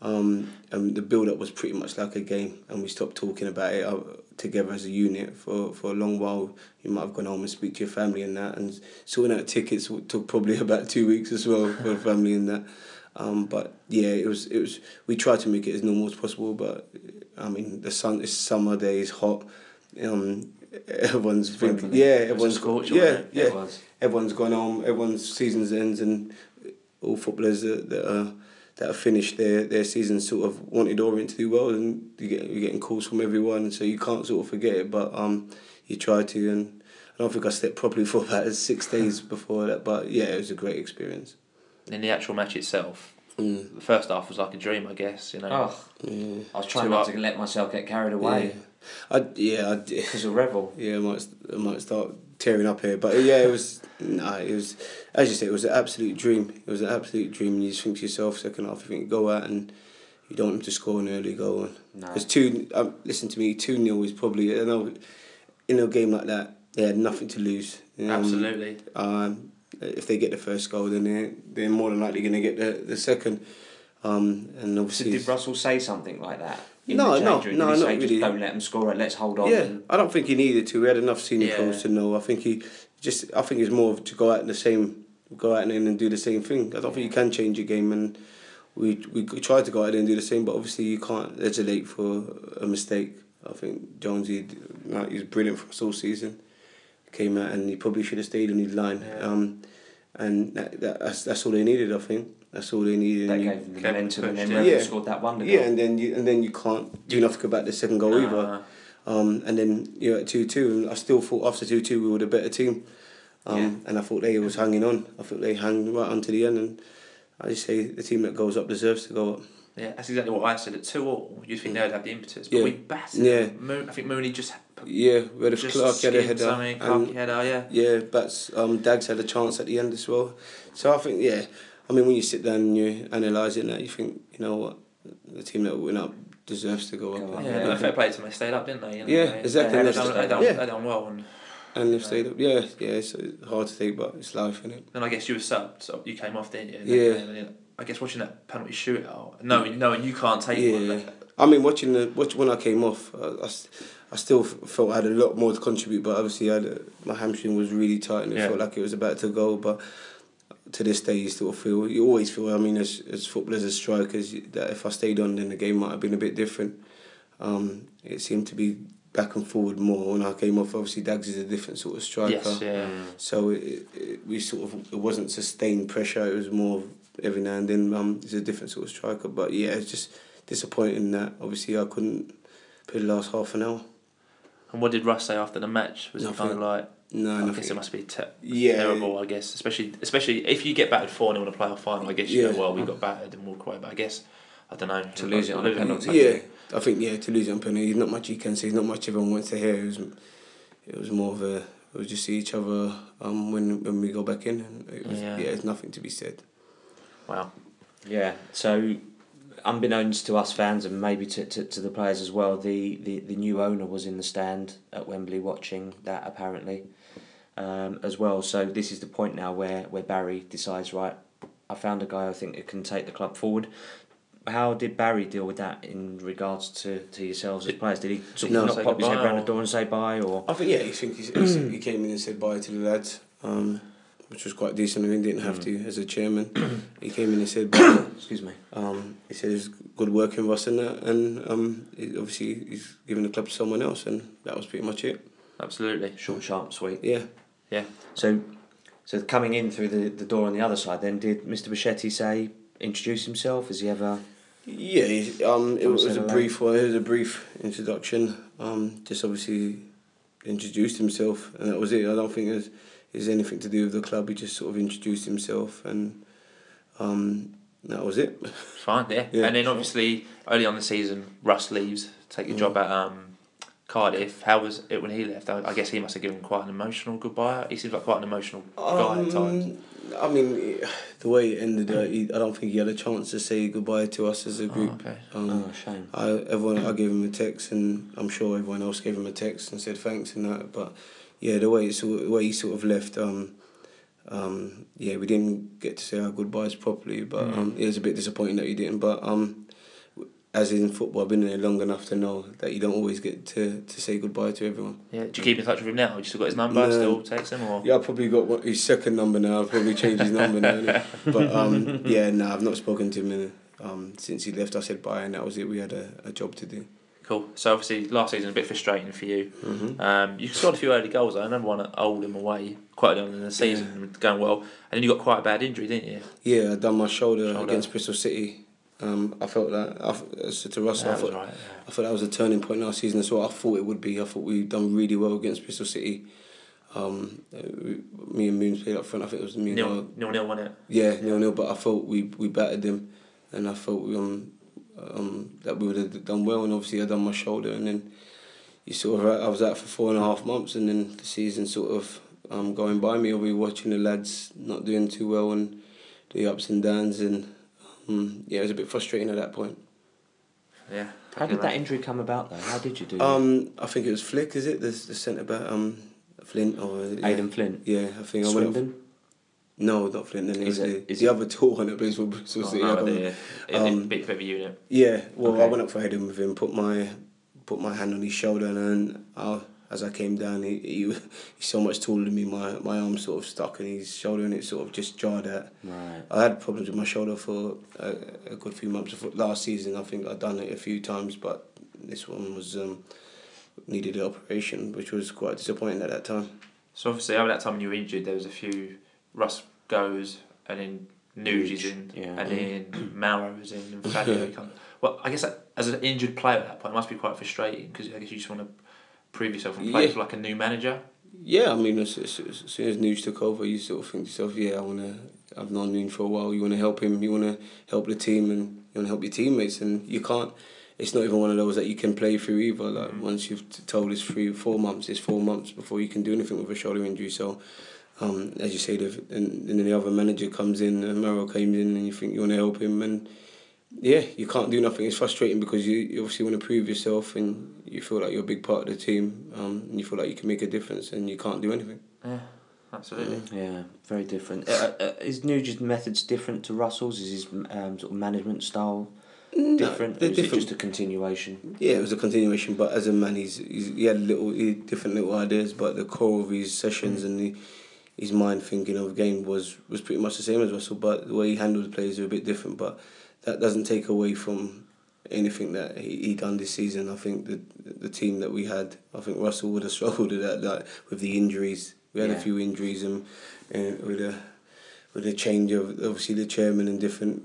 Um, and the build up was pretty much like a game, and we stopped talking about it uh, together as a unit for, for a long while. You might have gone home and speak to your family and that, and sorting out tickets took probably about two weeks as well for the family and that. Um, but yeah, it was it was. We tried to make it as normal as possible, but I mean the sun. It's summer day. Hot. Um, everyone's thinking, yeah, It was a everyone's scorcher, yeah, wasn't yeah. It was. Everyone's gone home. Everyone's seasons ends, and all footballers that, that are that have finished their, their season sort of wanted Orient to do well, and you get you're getting calls from everyone, so you can't sort of forget it. But um, you try to, and I don't think I slept properly for about six days before that. But yeah, it was a great experience. In the actual match itself, Mm. the first half was like a dream, I guess. You know. Oh, Yeah. I was trying not up. to let myself get carried away Yeah, I yeah I because of Revel. Yeah, I might I might start tearing up here, but yeah, it was nah, it was as you say, it was an absolute dream. It was an absolute dream. And you just think to yourself, second half, you think go out and you don't want them to score an early goal, and No. because two, um, listen to me, two 0 is probably I know in a game like that they had nothing to lose. Um, Absolutely. Um, if they get the first goal, then they they're more than likely going to get the the second. Um, and So obviously, did Russell say something like that? In No, the no, change room? no, he not really. don't let them score it. Let's hold on. Yeah, and- I don't think he needed to. We had enough senior Yeah. pros to know. I think he just. I think it's more of to go out in the same, go out and then and do the same thing. I don't think you can change your game, and we we tried to go out there and do the same, but obviously you can't legislate for a mistake. I think Jonesy, like, he was brilliant for us all season. Came out and he probably should have stayed on his line. Yeah. Um, and that, that, that's that's all they needed. I think that's all they needed. That gave them the momentum, and then push, yeah. scored that wonder yeah, and then you and then you can't do nothing about the second goal either. Uh, Um, and then you're at two two, and I still thought after two two we were the better team. Um, Yeah. And I thought they was hanging on. I thought they hung right on to the end, and I just say the team that goes up deserves to go up. Yeah, that's exactly what I said. At two all, you'd think they would have the impetus, but Yeah. we battered. Yeah. them. I think Mooney just Yeah, we had a just Clark had a skimmed header. something, and- header, yeah. Yeah, Bats um, Dags had a chance at the end as well. So I think yeah, I mean when you sit down and you analyse it, now you think you know what the team that went up deserves to go up. Go up, Yeah, Yeah. no, fair play to them. They stayed up, didn't they? You know, Yeah, they, exactly. They, They've done, they, done, up. they done well, and And they've stayed up. Yeah, yeah. It's hard to take, but it's life, isn't it? then I guess you were subbed, so you came off, didn't you? And Yeah. then- then I guess watching that penalty shootout, knowing knowing you can't take one. Yeah. like, I mean, watching the watch when I came off, I I still felt I had a lot more to contribute, but obviously I had a, my hamstring was really tight and it Yeah. felt like it was about to go. But to this day, you still feel you always feel. I mean, as as footballers, as strikers, that if I stayed on, then the game might have been a bit different. Um, it seemed to be back and forward more when I came off. Obviously, Dags is a different sort of striker. yes, yeah. So it, it, we sort of it wasn't sustained pressure. It was more of every now and then. Um, he's a different sort of striker, but yeah, it's just disappointing that obviously I couldn't play the last half an hour. And what did Russ say after the match? Was it Nothing. kind of like? No, I guess it must be te- Yeah. terrible. I guess, especially especially if you get battered four 0 in a playoff final. I guess you Yeah. go well. We got battered and walk away. But I guess I don't know To lose it on a penalty. Yeah, I think yeah to lose it on penalty. There's not much you can say. There's not much everyone wants to hear. It was, it was more of a. We'll just see each other um, when when we go back in. And it was, Yeah. yeah. there's nothing to be said. Wow. Yeah, so unbeknownst to us fans and maybe to, to, to the players as well, the, the, the new owner was in the stand at Wembley watching that apparently um, as well. So this is the point now where, where Barry decides, right, I found a guy I think that can take the club forward. How did Barry deal with that in regards to, to yourselves as players? Did he sort of not pop his head round the door and say bye, or I think yeah, I think he, he, he came in and said bye to the lads, um, which was quite decent. I mean, didn't have to as a chairman. he came in and said bye. excuse me? Um, he said it's good working with us and that, and um, he, obviously he's given the club to someone else, and that was pretty much it. Absolutely. Short, sharp, sweet. Yeah. Yeah. So, so coming in through the, the door on the other side, then did Mr. Becchetti say introduce himself? Has he ever? Yeah, um, it Come was a hello. brief one. It was a brief introduction. Um, just obviously introduced himself, and that was it. I don't think there's, there's anything to do with the club. He just sort of introduced himself, and um, that was it. Fine. Yeah. Yeah. And then obviously early on the season, Russ leaves, take a Mm. job at um, Cardiff. How was it when he left? I I guess he must have given quite an emotional goodbye. He seems like quite an emotional guy at times. Um, I mean, the way it ended, uh, he, I don't think he had a chance to say goodbye to us as a Oh, group. okay. Um, Oh, shame. I everyone I gave him a text, and I'm sure everyone else gave him a text and said thanks and that. But yeah, the way it sort the way he sort of left, um, um, yeah, we didn't get to say our goodbyes properly. But Mm. um, it was a bit disappointing that he didn't. But um, as in football, I've been in it long enough to know that you don't always get to, to say goodbye to everyone. Yeah. Do you keep in touch with him now? Do you still got his number? No. Still text him or? Yeah, I've probably got what, his second number now. I've probably changed his number now. But um, yeah, no, I've not spoken to him in, um, since he left. I said bye, and that was it. We had a, a job to do. Cool. So obviously last season a bit frustrating for you. Mm-hmm. Um, you scored a few early goals. though. I remember one at Oldham away quite early in the season, going well, and then you got quite a bad injury, didn't you? Yeah, I done my shoulder, Shoulder. against Bristol City. Um, I felt that. I, I said to Russell, I That was thought, right. I thought that was a turning point in our season. That's what I thought it would be. I thought we done really well against Bristol City. Um, uh, we, me and Moons played up front. I think it was me and Nil, nil, nil, won it. Yeah, nil nil. But I thought we we battered them, and I thought um, um, that we would have done well. And obviously, I done my shoulder, and then you sort of I was out for four and a half months, and then the season sort of um, going by me. I'll be watching the lads not doing too well, and the ups and downs, and um, yeah, it was a bit frustrating at that point. Yeah. How did that injury come about though? How did you do? Um, I think it was Flick, is it the the centre back? Um, Flint or it? yeah. Aden Flint, Yeah, I think I went. Swindon. No, not Flint. Then it Is was it- the, is the it- other tall one that plays for Bristol Oh, City. no, I don't- idea. Um, it- bit bit of a unit. Yeah, well, I went up for heading with him, put my put my hand on his shoulder, and then I, as I came down, he, he he's so much taller than me. My my arm sort of stuck in his shoulder, and it sort of just jarred out. Right. I had problems with my shoulder for a, a good few months. Before. Last season, I think I'd done it a few times, but this one was um, needed an operation, which was quite disappointing at that time. So obviously over that time when you were injured, there was a few. Russ goes, and then Nuge is in, Yeah. and then Mauro is in, and Fabio comes. Well, I guess that, as an injured player at that point, it must be quite frustrating because I guess you just want to prove yourself and play Yeah. for like a new manager. Yeah, I mean, as, as, as soon as Nuge took over, you sort of think to yourself, yeah, I want to. I've known Nuge for a while. You want to help him. You want to help the team, and you want to help your teammates, and you can't. It's not even one of those that you can play through either. Like Mm. once you've told it's three, four months, it's four months before you can do anything with a shoulder injury. So, um, as you say, the, and, and then the other manager comes in, and Merrill comes in, and you think you want to help him, and yeah, you can't do nothing. It's frustrating because you, you obviously want to prove yourself, and you feel like you're a big part of the team, um, and you feel like you can make a difference, and you can't do anything. Yeah, absolutely. Yeah, very different. Uh, uh, is Nuge's methods different to Russell's? Is his um, sort of management style different? or they're is it different. just a continuation? Yeah, it was a continuation, but as a man, he's, he's he had little he had different little ideas, but the core of his sessions and the, his mind thinking of the game was was pretty much the same as Russell. But the way he handled the players were a bit different. But that doesn't take away from anything that he, he done this season. I think the the team that we had, I think Russell would have struggled with that, that with the injuries. We had Yeah. a few injuries and, and with a with a change of obviously the chairman and different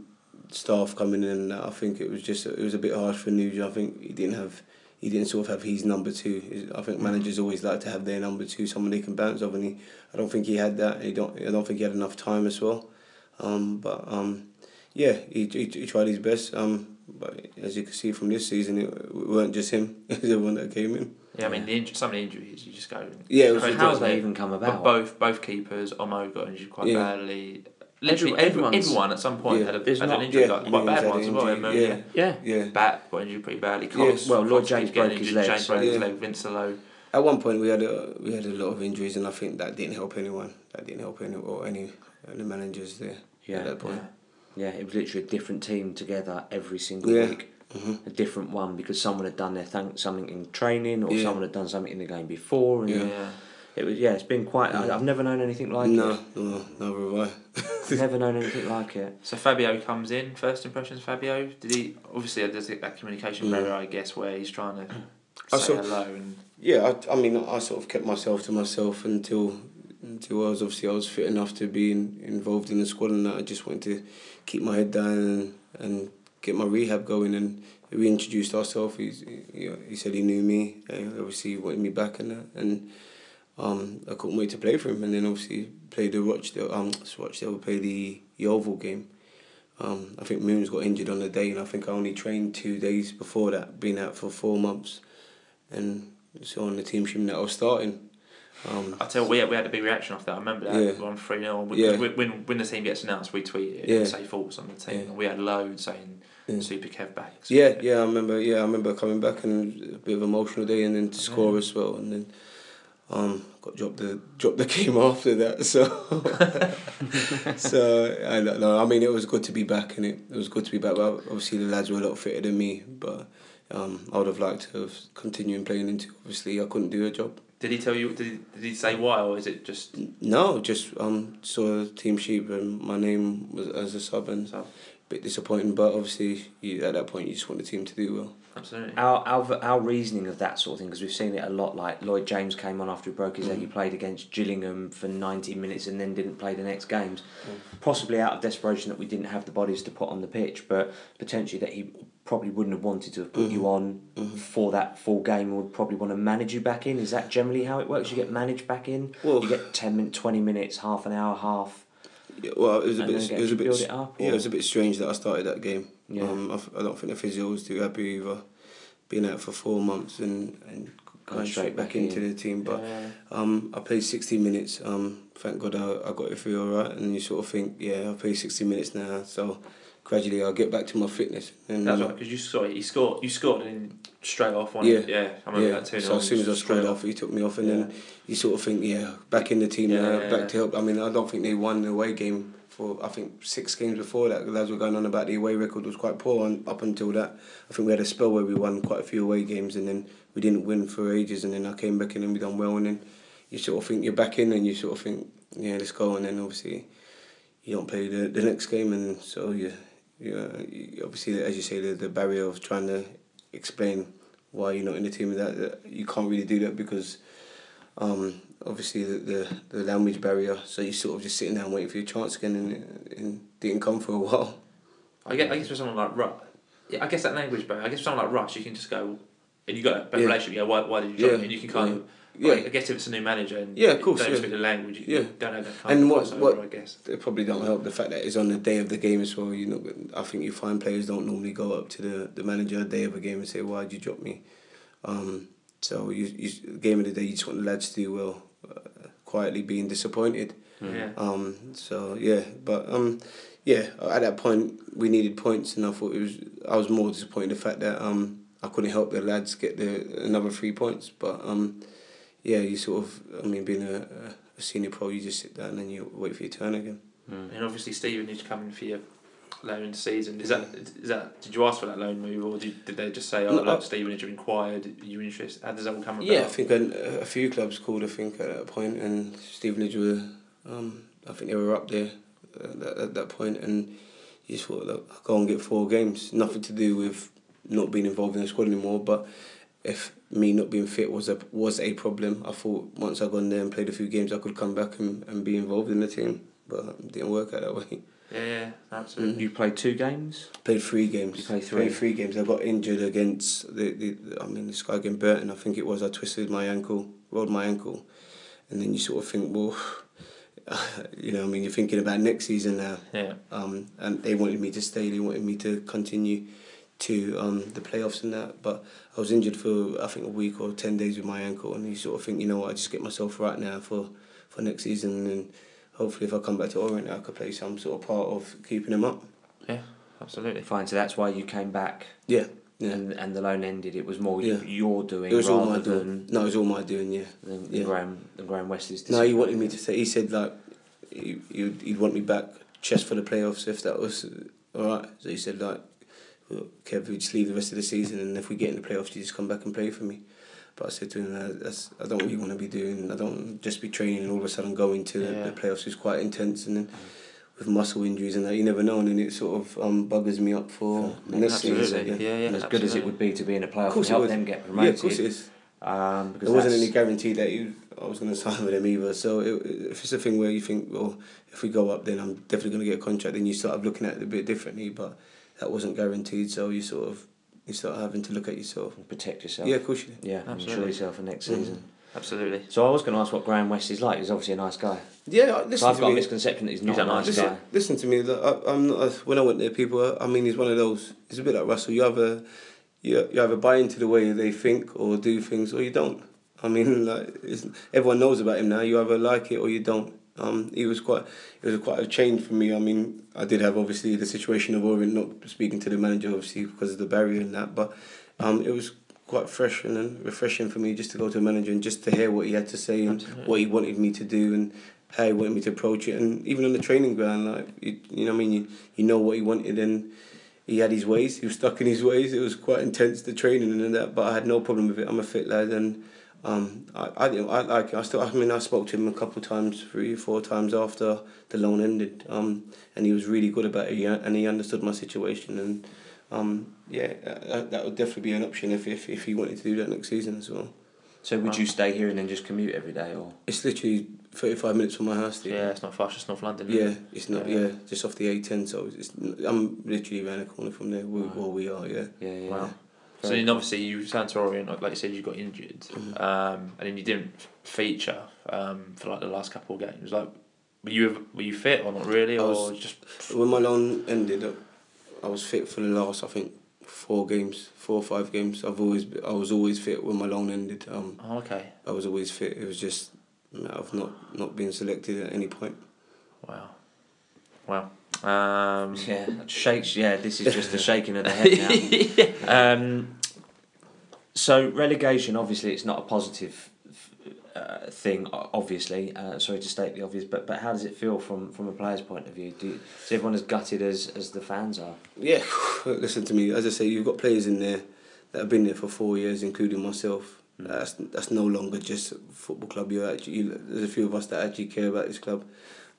staff coming in. I think it was just it was a bit harsh for Nuge. I think he didn't have he didn't sort of have his number two. I think managers always like to have their number two, someone they can bounce off, and he I don't think he had that. He don't I don't think he had enough time as well. Um, but um, yeah, he, he he tried his best. Um, but as you can see from this season, it weren't just him. It was everyone that came in. Yeah, I mean the inj- some of the injuries you just go. Yeah, it was How wasn't they even come But about? both both keepers, Omo got injured quite Yeah. badly. Literally everyone, everyone at some point Yeah. had, a, There's had not- an injury, yeah, like, quite Williams bad ones as well. injury, Remember, yeah. Yeah. Yeah. Bat got injured pretty badly. Yeah. Cox, Well, Lloyd Cox James keeps getting broke his leg, James so- broke his Yeah. leg. Vincelot. At one point, we had a we had a lot of injuries, and I think that didn't help anyone. That didn't help any or any of the managers there Yeah. at that point. Yeah, it was literally a different team together every single Yeah. week. hmm A different one because someone had done their th- something in training or Yeah. someone had done something in the game before. And Yeah. Yeah. It was yeah, it's been quite. I, Yeah. I've never known anything like no, it. no, never have I. Never known anything like it. So Fabio comes in. First impressions, Fabio. Did he obviously there's that communication Mm. barrier, I guess, where he's trying to I say saw- hello and Yeah, I, I mean, I sort of kept myself to myself until until I was obviously I was fit enough to be in, involved in the squad, and that I just wanted to keep my head down and, and get my rehab going. And we introduced ourselves. He, he, he said he knew me. Uh, obviously, he wanted me back and that, and um, I couldn't wait to play for him. And then obviously played the Rochdale. Um, Rochdale play the Yeovil game. Um, I think Moons got injured on the day, and I think I only trained two days before that, being out for four months, and so on the team sheet that I was starting. Um, I tell you, we had, we had a big reaction off that. I remember that Yeah. one three 0 Yeah. When when the team gets announced, we tweet it Yeah. and say thoughts on the team. Yeah. And we had loads saying Yeah. Super Kev back. yeah, yeah, I remember. Yeah, I remember coming back and a bit of emotional day, and then to score Yeah. as well, and then um, got dropped the dropped the game after that. So, so I don't know. I mean, it was good to be back, and it it was good to be back. But obviously, the lads were a lot fitter than me, but um, I would have liked to have continued playing into. Obviously, I couldn't do a job. Did he tell you? Did he, did he say why, or is it just No, just um saw team sheep and my name was as a sub and so? a bit disappointing. But obviously, you, at that point, you just want the team to do well. Absolutely. Our, our our reasoning of that sort of thing because we've seen it a lot. Like Lloyd James came on after he broke his leg. He played against Gillingham for ninety minutes and then didn't play the next games. Possibly out of desperation that we didn't have the bodies to put on the pitch, but potentially that he probably wouldn't have wanted to have put you on for that full game. Would probably want to manage you back in. Is that generally how it works? You get managed back in. Well- you get ten minutes, twenty minutes, half an hour, half. Yeah, well, it was a bit. It was a bit. it up, yeah, it was a bit strange that I started that game. Yeah. Um, I, don't think the physio was too happy either. Being out for four months and and going straight back, into in. the team, but. Yeah. Um, I played 60 minutes. Um, thank God I, I got it through all right. And you sort of think, yeah, I played 60 minutes now, so gradually I'll get back to my fitness. And That's um, right, because you saw it. You scored. You scored and straight off one. Yeah. yeah. I remember yeah. that too. So as soon as I scored off, he took me off, and Yeah. then you sort of think, yeah, back in the team Yeah, now, back to help. I mean, I don't think they won the away game for I think six games before that. The lads were going on about the away record was quite poor, and up until that, I think we had a spell where we won quite a few away games, and then we didn't win for ages, and then I came back in and we done well, and then you sort of think you're back in, and you sort of think, yeah, let's go, and then obviously you don't play the, the next game, and so you, you, you obviously as you say the, the barrier of trying to explain why you're not in the team that, that you can't really do that because um, obviously the, the the language barrier so you're sort of just sitting there waiting for your chance again and, and didn't come for a while I guess, I guess for someone like Rush, yeah, I guess that language barrier. I guess for someone like Rush, you can just go. and you got a better Yeah. relationship. Yeah, why, why did you drop Yeah. And you can kind yeah. of. Yeah. Like, I guess if it's a new manager and Yeah, of course, you don't yeah. speak the language, you Yeah. don't have that kind And of what- crossover, what- I guess. It probably don't help the fact that it's on the day of the game as well. You know, I think you find players don't normally go up to the, the manager the day of a game and say, "Why did you drop me?" Um, so you, you game of the day, you just want the lads to do well, uh, quietly being disappointed. Yeah. Um, so yeah, but um, yeah, at that point we needed points, and I thought it was. I was more disappointed the fact that um, I couldn't help the lads get the another three points. But um, yeah, you sort of. I mean, being a, a senior pro, you just sit down and then you wait for your turn again. And obviously, Stevenage coming for your loan season. Is that is that? Did you ask for that loan move, or did, did they just say, "Oh, No, look, I- Stephen, you inquired? Are you interested?" How does that all come about? Yeah, I think a, a few clubs called. I think at that point, and Stevenage were. Um, I think they were up there at that, at that point, and you just thought, look, I'll go and get four games. Nothing to do with not being involved in the squad anymore, but if me not being fit was a was a problem, I thought once I gone there and played a few games, I could come back and, and be involved in the team. But it didn't work out that way. Yeah, yeah, absolutely. You played two games. Played three games. You played three? Played three games. I got injured against the, the I mean this guy against Burton. I think it was. I twisted my ankle, rolled my ankle, and then you sort of think, well, you know, I mean, you're thinking about next season now. Yeah. Um, and they wanted me to stay. They wanted me to continue to um, the playoffs and that. But I was injured for I think a week or ten days with my ankle, and you sort of think, you know what, I just get myself right now for for next season, and hopefully if I come back to Orient, I could play some sort of part of keeping them up. Yeah, absolutely. Fine, so that's why you came back Yeah. Yeah. and and the loan ended. It was more Yeah. your doing It was all my doing. No, it was all my doing. Yeah. than, Yeah. Graham than Graham Westley's. No, he wanted me to say. He said like, he he'd, he'd want me back just for the playoffs if that was all right. So he said like, Kev, we just leave the rest of the season, and if we get in the playoffs, you just come back and play for me. But I said to him, uh, that's, I don't really want to be doing. I don't just be training and all of a sudden going to Yeah. the, the playoffs is quite intense, and then with muscle injuries and that, you never know, and it sort of um, buggers me up for the next Absolutely. season. Yeah, yeah. And as good as it would be to be in a playoff and help would. them get Yeah, promoted, of course it is. um, because There wasn't any guarantee that you, I was going to sign with them either. So it, if it's a thing where you think, well, if we go up, then I'm definitely going to get a contract, then you start looking at it a bit differently. But that wasn't guaranteed, so you sort of you start having to look at yourself. And protect yourself. Yeah, of course you do. Yeah, and ensure Absolutely. yourself for next Mm. season. Absolutely. So I was going to ask what Graham Westley's like. He's obviously a nice guy. Yeah, listen So I've to got a misconception that he's not He's a a nice nice Listen, guy. listen to me. look, I, I'm not, when I went there, people. I mean, he's one of those. It's a bit like Russell. You have either you, you either buy into the way they think or do things, or you don't. I mean, like it's, everyone knows about him now. You either like it or you don't. Um, he was quite. It was quite a change for me. I mean, I did have obviously the situation of not speaking to the manager, obviously because of the barrier and that. But um, it was quite fresh and refreshing for me just to go to a manager and just to hear what he had to say and Absolutely. what he wanted me to do and how he wanted me to approach it. And even on the training ground, like you, you know, what I mean, you you know what he wanted and he had his ways. He was stuck in his ways. It was quite intense the training and that, but I had no problem with it. I'm a fit lad and. Um, I, I, I like. I still. I mean, I spoke to him a couple of times, three, four times after the loan ended. Um, and he was really good about it, and he understood my situation. And um, yeah, that, that would definitely be an option if, if if he wanted to do that next season as well. So would you stay here and then just commute every day, or It's literally thirty five minutes from my house. Yeah, it's not far, it's just North London. Yeah, it? it's not. Yeah. Yeah, just off the A ten. So it's, I'm literally around the corner from there. We, Right. Where we are. Yeah. yeah, yeah. Wow. So then obviously you turned to Orient, like like you said, you got injured, Mhm. um, and then you didn't feature um, for like the last couple of games. Like, were you were you fit or not really, I or was- just When my loan ended, I was fit for the last. I think four games, four or five games. I've always. I was always fit when my loan ended. Um, oh, okay? I was always fit. It was just of not not being selected at any point. Wow, wow. Um, Yeah, shakes. Yeah, this is just a shaking of the head now. um, so relegation, obviously, it's not a positive uh, thing. Obviously, uh, sorry to state the obvious, but but how does it feel from from a player's point of view? Do you, is everyone as gutted as as the fans are? Yeah, listen to me. As I say, you've got players in there that have been there for four years, including myself. Mm. That's that's no longer just a football club. You actually, you, there's a few of us that actually care about this club,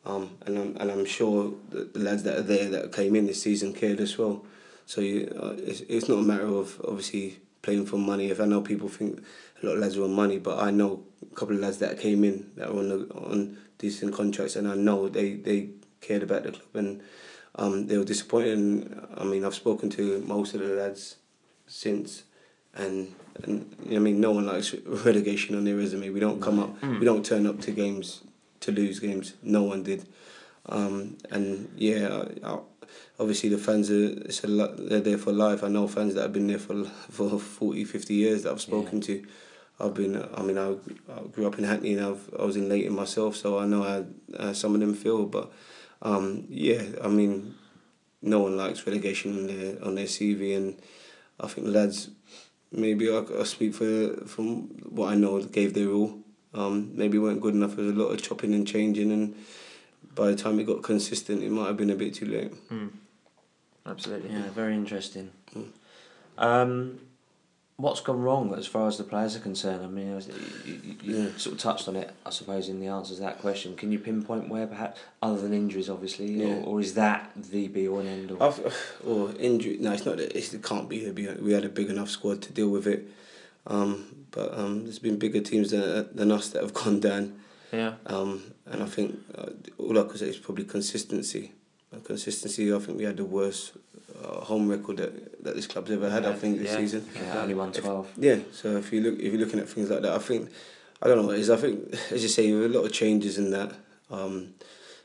um, and I'm and I'm sure the lads that are there that came in this season cared as well. So you, uh, it's it's not a matter of obviously playing for money. If I know people think a lot of lads are on money, but I know a couple of lads that came in that are on the, on decent contracts, and I know they they cared about the club and um, they were disappointed. And, I mean, I've spoken to most of the lads since, and and I mean no one likes relegation on their resume. We don't come up, Mm. we don't turn up to games to lose games. No one did, um, and yeah, I, I, obviously the fans are it's a lot, they're there for life. I know fans that have been there for for 40, 50 years that I've spoken to. I've been, I mean, I, I grew up in Hackney and I've, I was in Leyton myself, so I know how uh, some of them feel. But um, yeah, I mean, no one likes relegation on their on their CV, and I think lads, maybe I, I speak for from what I know, gave their all. Um, maybe weren't good enough. There was a lot of chopping and changing, and by the time it got consistent, it might have been a bit too late. Mm. Absolutely. Yeah, very interesting. Mm. Um, what's gone wrong as far as the players are concerned? I mean, you, you, you Yeah. sort of touched on it, I suppose, in the answer to that question. Can you pinpoint where, perhaps, other than injuries, obviously, Yeah. or, or is that the be all and end all? I've, or injury. No, it's not. It's, it can't be. We had a big enough squad to deal with it. Um, but um, there's been bigger teams than, than us that have gone down. Yeah. Um, and I think uh, all I could say is probably consistency. Consistency. I think we had the worst uh, home record that, that this club's ever had. I think this Yeah. season. yeah, only won 12. Yeah. So if you look, if you're looking at things like that, I think I don't know what it is. I think as you say, there were a lot of changes in that. Um,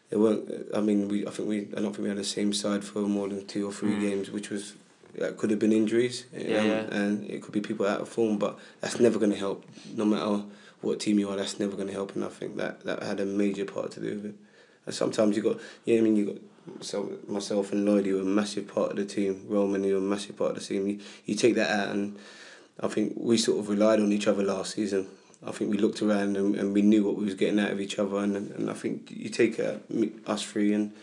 there weren't. I mean, we. I think we. I don't think we had the same side for more than two or three Mm. games, which was. That could have been injuries, you Yeah, know, yeah. and it could be people out of form, but that's never going to help. No matter what team you are, that's never going to help, and I think that that had a major part to do with it. And sometimes you got, yeah, I mean, you got so myself and Lloyd, you were a massive part of the team. Roman, you were a massive part of the team. You, you take that out, and I think we sort of relied on each other last season. I think we looked around and, and we knew what we was getting out of each other, and and I think you take out us three and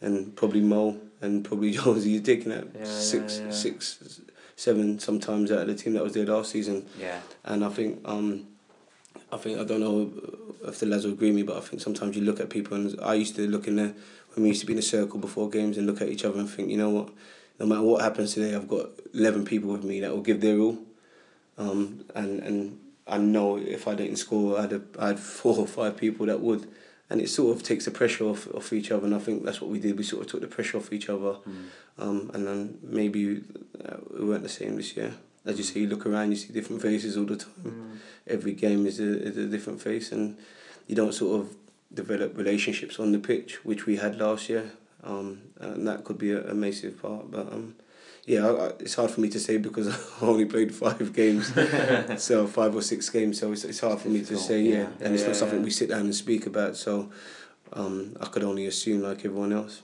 and probably Mo and probably Jonesy, you're taking out Yeah, six, yeah, yeah. six, seven sometimes out of the team that was there last season. Yeah. And I think um, I think I don't know if the lads will agree with me, but I think sometimes you look at people and I used to look in the when we used to be in a circle before games and look at each other and think, you know what, no matter what happens today, I've got eleven people with me that will give their all, um, and and I know if I didn't score, I'd have, I had four or five people that would. And it sort of takes the pressure off, off each other, and I think that's what we did. We sort of took the pressure off each other, um, and then maybe uh, we weren't the same this year. As you say, you look around, you see different faces all the time. Mm. every game is a, is a different face. And you don't sort of develop relationships on the pitch which we had last year. Um, and that could be a, a massive part. But um, yeah I, it's hard for me to say because I've only played five games. So five or six games so it's, it's hard for me to say yeah, yeah. and it's Yeah, not something we sit down and speak about so um, I could only assume like everyone else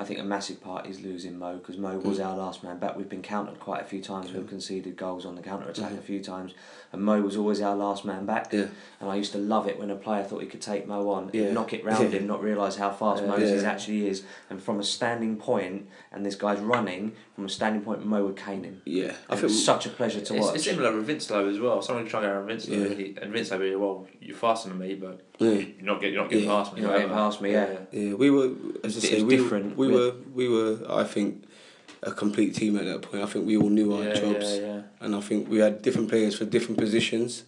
I think a massive part is losing Mo because Mo was Mm. our last man back. We've been countered quite a few times. We've conceded goals on the counter attack Mhm. a few times, and Mo was always our last man back. yeah And I used to love it when a player thought he could take Mo on, Yeah. knock it round Yeah. him, not realise how fast Yeah. Moses Yeah. actually is. And from a standing point, and this guy's running, from a standing point, Mo would cane him. yeah I And was such a pleasure to It's, watch. it's similar with Vincelot as well. Someone trying to go around Vincelot, Yeah. and, and Vincelot well, you're faster than me, but yeah you're not getting, you're not getting Yeah. past me. You're not getting past me, yeah. Yeah, we were as I It say, we, different We were we were I think a complete team at that point. I think we all knew our yeah, jobs, yeah, yeah. and I think we had different players for different positions.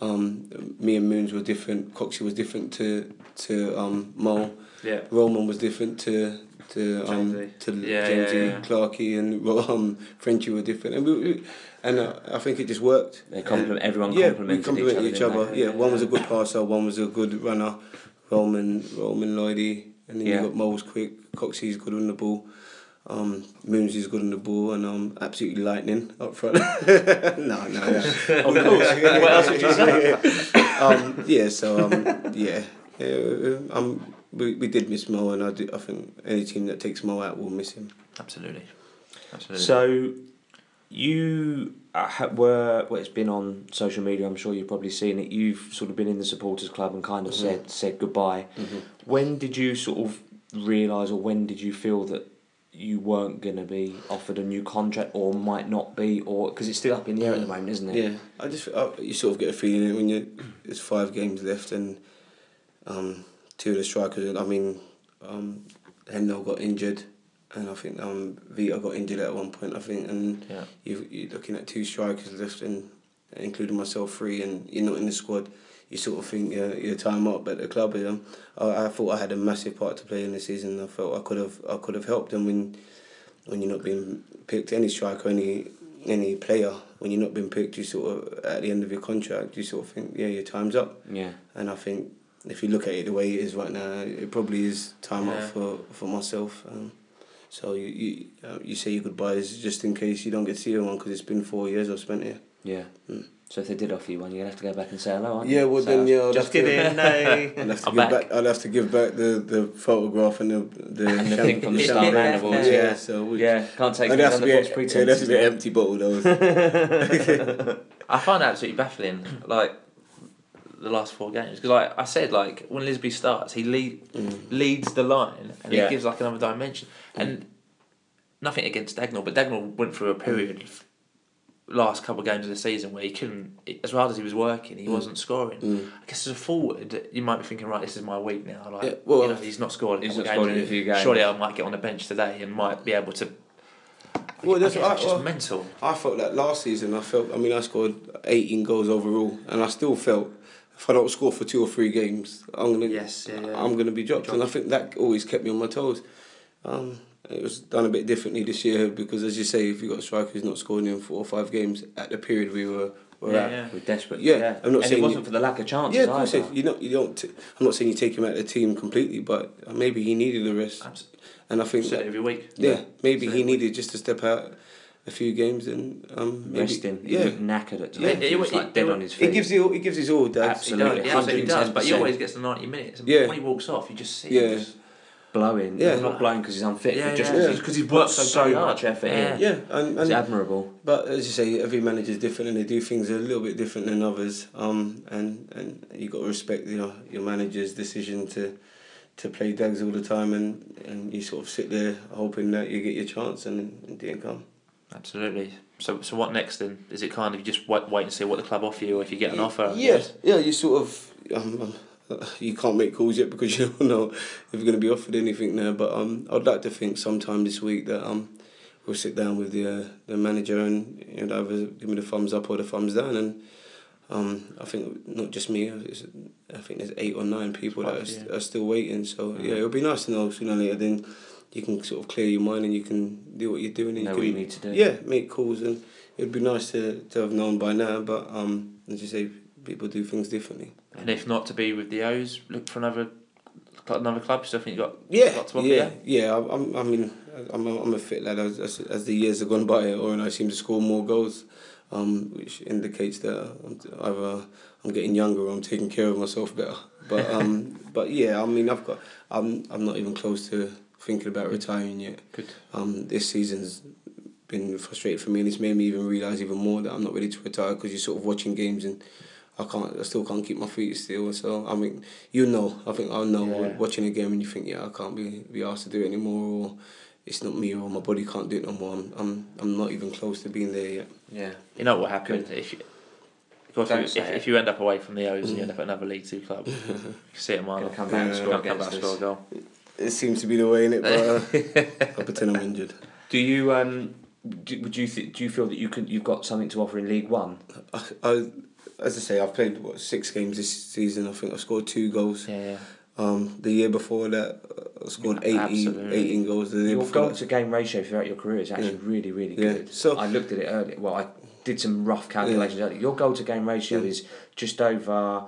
Um, me and Moons were different. Coxie was different to to um, Mo. Yeah. Roman was different to to um, Jamesy. to Yeah, Jamesy, yeah, yeah. Clarkey, and um, Frenchy were different, and we, we and uh, I think it just worked. They compliment everyone. Yeah, complimented we complimented each each other. other. didn't Yeah, one was a good passer, one was a good runner. Roman, Roman Lloydie, and then Yeah. you got Moles quick. Coxie's good on the ball. Um, Moons is good on the ball, and um, absolutely lightning up front. no, no, no. Of course. what else would you say? um, yeah, so um, yeah, yeah um, we, we did miss Mo, and I, do, I think any team that takes Mo out will miss him. Absolutely. Absolutely. So, you uh, were well. It's been on social media. I'm sure you've probably seen it. You've sort of been in the supporters club and kind of Mhm. said said goodbye. When did you sort of realise, or when did you feel that you weren't going to be offered a new contract, or might not be, or because it's still up in the air at the moment, isn't it? Yeah, I just I, you sort of get a feeling when you there's five games left and um, two of the strikers. I mean, um, Hendo got injured, and I think um, Vita got injured at one point. I think, and yeah. you you're looking at two strikers left, and including myself, three, and you're not in the squad. You sort of think yeah, your time up at the club. Um, I, I thought I had a massive part to play in the season. I felt I could have I could have helped them when when you're not being picked. Any striker, any any player when you're not being picked, you sort of at the end of your contract, you sort of think, yeah, your time's up. Yeah. And I think if you look at it the way it is right now, it probably is time Yeah. up for for myself. Um, so you you, uh, you say your goodbyes just in case you don't get to see one because it's been four years I've spent here. Yeah. Mm. So if they did offer you one, you'd have to go back and say hello, aren't Yeah, you? well So, then yeah, I'll just have to- kidding. No. I'd have to I'm give back. back. I'd have to give back the, the photograph and the the, And the thing from the Yeah. Star Yeah. Man Awards. Yeah, Yeah. so we, Yeah. Can't take it'd have on the false a, it'd pretense. have to an empty bottle though. I find it absolutely baffling, like the last four games, because like I said, like when Lisbie starts, he lead, Mm. leads the line and Yeah. he gives like another dimension. And nothing against Dagnall, but Dagnall went through a period of last couple of games of the season where he couldn't, as hard as he was working, he Mm. wasn't scoring. Mm. I guess as a forward, you might be thinking, right, this is my week now. Like, Yeah, well, you know, he's not scored. he's not scored in a few games. Surely I might get on the bench today and might be able to. Well, that's I- just well- mental. I felt that last season. I felt. I mean, I scored 18 goals overall, and I still felt if I don't score for two or three games, I'm gonna. Yes, yeah, yeah. I'm gonna be dropped, and I think that always kept me on my toes. Um, it was done a bit differently this year because, as you say, if you got a striker who's not scoring in four or five games at the period we were were Yeah, at. yeah. We're desperate. Yeah, yeah. I'm not and saying it wasn't you- for the lack of chances. Yeah, of course. Either. You don't. You don't t- I'm not saying you take him out of the team completely, but maybe he needed a rest, Abs- and I think that, every week. yeah, maybe Said he it every needed just to step out a few games and um, maybe, Resting. He Yeah, looked knackered at times. Yeah. he was It- like it- dead it- on his feet. He gives you he gives his all, Dad. Absolutely. He does, he absolutely does, but he always gets the 90 minutes. And Yeah. when he walks off, you just see Yeah. him just blowing. Yeah. Not blowing because he's unfit, Yeah, just yeah. because Because he's he's worked so, so hard. much effort Yeah. in. Yeah, and, It's and admirable. but as you say, every manager's different and they do things a little bit different than others. Um, and and you got to respect your your manager's decision to to play Dags all the time, and, and you sort of sit there hoping that you get your chance, and it didn't come. Absolutely. So, so what next then? Is it kind of you just wait, wait and see what the club offer you, or if you get an offer? Yeah, yeah. You sort of um, um, you can't make calls yet because you don't know if you're going to be offered anything there. But um, I'd like to think sometime this week that um, we'll sit down with the uh, the manager and you know either give me the thumbs up or the thumbs down. And um, I think not just me. It's, I think there's eight or nine people that Quite a are, few. are still waiting. So yeah, it'll be nice to know sooner or later. Then you can sort of clear your mind and you can do what you're doing. And Know you what you need to do. Yeah, make calls and it'd be nice to, to have known by now. But um, as you say, people do things differently. And if not to be with the O's, look for another another club. So I think you got Yeah, got to yeah, you. yeah. I, I'm, I mean, I'm a, I'm a fit lad. As, as, as the years have gone by, or and I seem to score more goals, um, which indicates that I'm, either I'm getting younger or I'm taking care of myself better. But um, but yeah, I mean, I've got. I'm I'm not even close to thinking about retiring yet. Good. Um, this season's been frustrating for me, and it's made me even realise even more that I'm not ready to retire because you're sort of watching games and. I can't. I still can't keep my feet still. So I mean, you know. I think I'll know Yeah. watching a game and you think, yeah, I can't be be asked to do it anymore, or it's not me, or my body can't do it no more. I'm I'm, I'm not even close to being there yet. Yeah. You know what happens happen if you. God, Don't if, say if, if you end up away from the O's and you end up at another League Two club, you can see it a mile Gonna off. come back and Yeah. score Come back against and score a goal. It seems to be the way in it, but I pretend I'm injured. Do you um? Do, would you th- do you feel that you can you've got something to offer in League One? I, I, as I say, I've played what six games this season. I think I've scored two goals. Yeah, yeah. Um, the year before that, I scored 18, 18 goals. The Your goal to game ratio throughout your career is actually Yeah. really really Yeah. good. So- I looked at it earlier. Well, I did some rough calculations earlier. Your goal to game ratio Yeah. is just over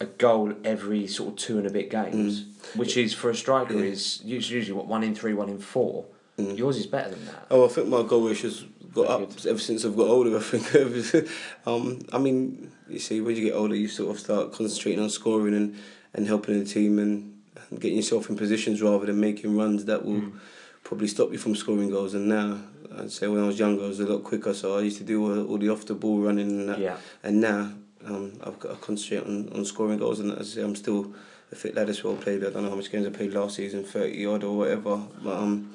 a goal every sort of two and a bit games, which is for a striker Mm. Yeah. is usually what one in three, one in four. Mm. Yours is better than that. Oh, I think my goal ratio's got Very up ever since I've got older. I think. um, I mean, you see, when you get older, you sort of start concentrating on scoring and, and helping the team and, and getting yourself in positions rather than making runs that will Mm. probably stop you from scoring goals. And now, I'd say when I was younger, I was a lot quicker, so I used to do all, all the off the ball running and that. Yeah. And now, um, I've got to concentrate on, on scoring goals, and as I say, I'm still a fit lad as well. Played, I don't know how much games I played last season, thirty odd or whatever, but um.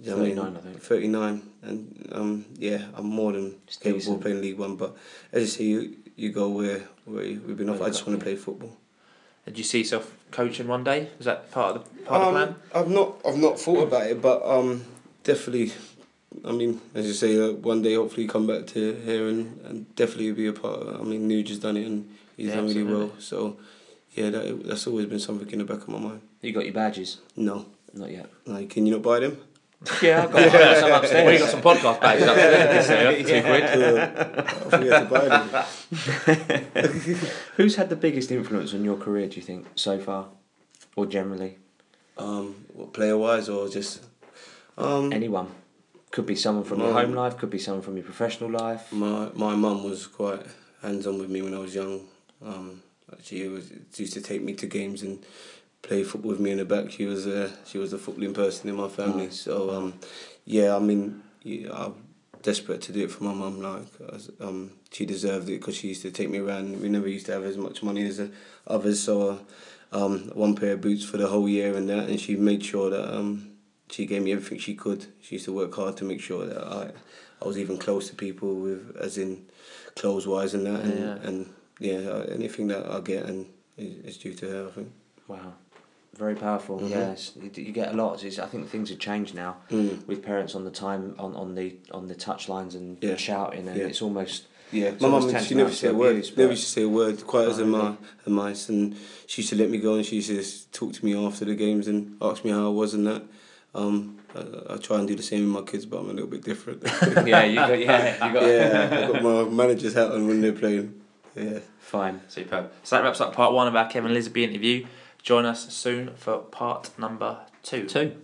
yeah, I mean, 39, I think. 39 and um, yeah I'm more than capable decent. of playing League One but as you see you, you go where, where you- we've been off I just want to play football Did you see yourself coaching one day? Is that part of the part of the um, plan? I've not I've not thought about it but um, definitely I mean as you say uh, one day hopefully come back to here and, and definitely be a part of it. I mean Nuge has done it and he's Yeah, done really well so yeah that, that's always been something in the back of my mind You got your badges? no Not yet. like can you not buy them Yeah, I've got, I've got some upstairs. We got some podcast bags upstairs. Two quid. I forget to buy them. Who's had the biggest influence on your career? Do you think so far, or generally Um, player wise or just um, anyone? Could be someone from your home life. Could be someone from your professional life. My my mum was quite hands on with me when I was young. Um, she was she used to take me to games and play football with me in the back. She was a she was a footballing person in my family. Nice. So um, yeah, I mean, yeah, I'm desperate to do it for my mum. Like as- um, she deserved it because she used to take me around. We never used to have as much money as others, so. Uh, um, one pair of boots for the whole year and that, and she made sure that um, she gave me everything she could. She used to work hard to make sure that I, I was even close to people with, as in, clothes wise and that, and Yeah. and yeah, uh, anything that I get and is, is due to her. I think. Wow, very powerful. Mhm. Yes, you, get a lot. It's, I think things have changed now Mm. with parents on the time on, on the on the touch lines and Yeah. shouting, and Yeah. it's almost Yeah, It's my mum, she never said a word. abuse, Never used to say a word, quiet as a, Oh, really? mice. And she used to let me go and she used to talk to me after the games and ask me how I was and that. Um, I, I try and do the same with my kids, but I'm a little bit different. yeah. You got yeah. You got yeah, I've got my manager's hat on when they're playing. Yeah. fine. Superb. So that wraps up part one of our Kevin Lisbie interview. Join us soon for part number two. Two.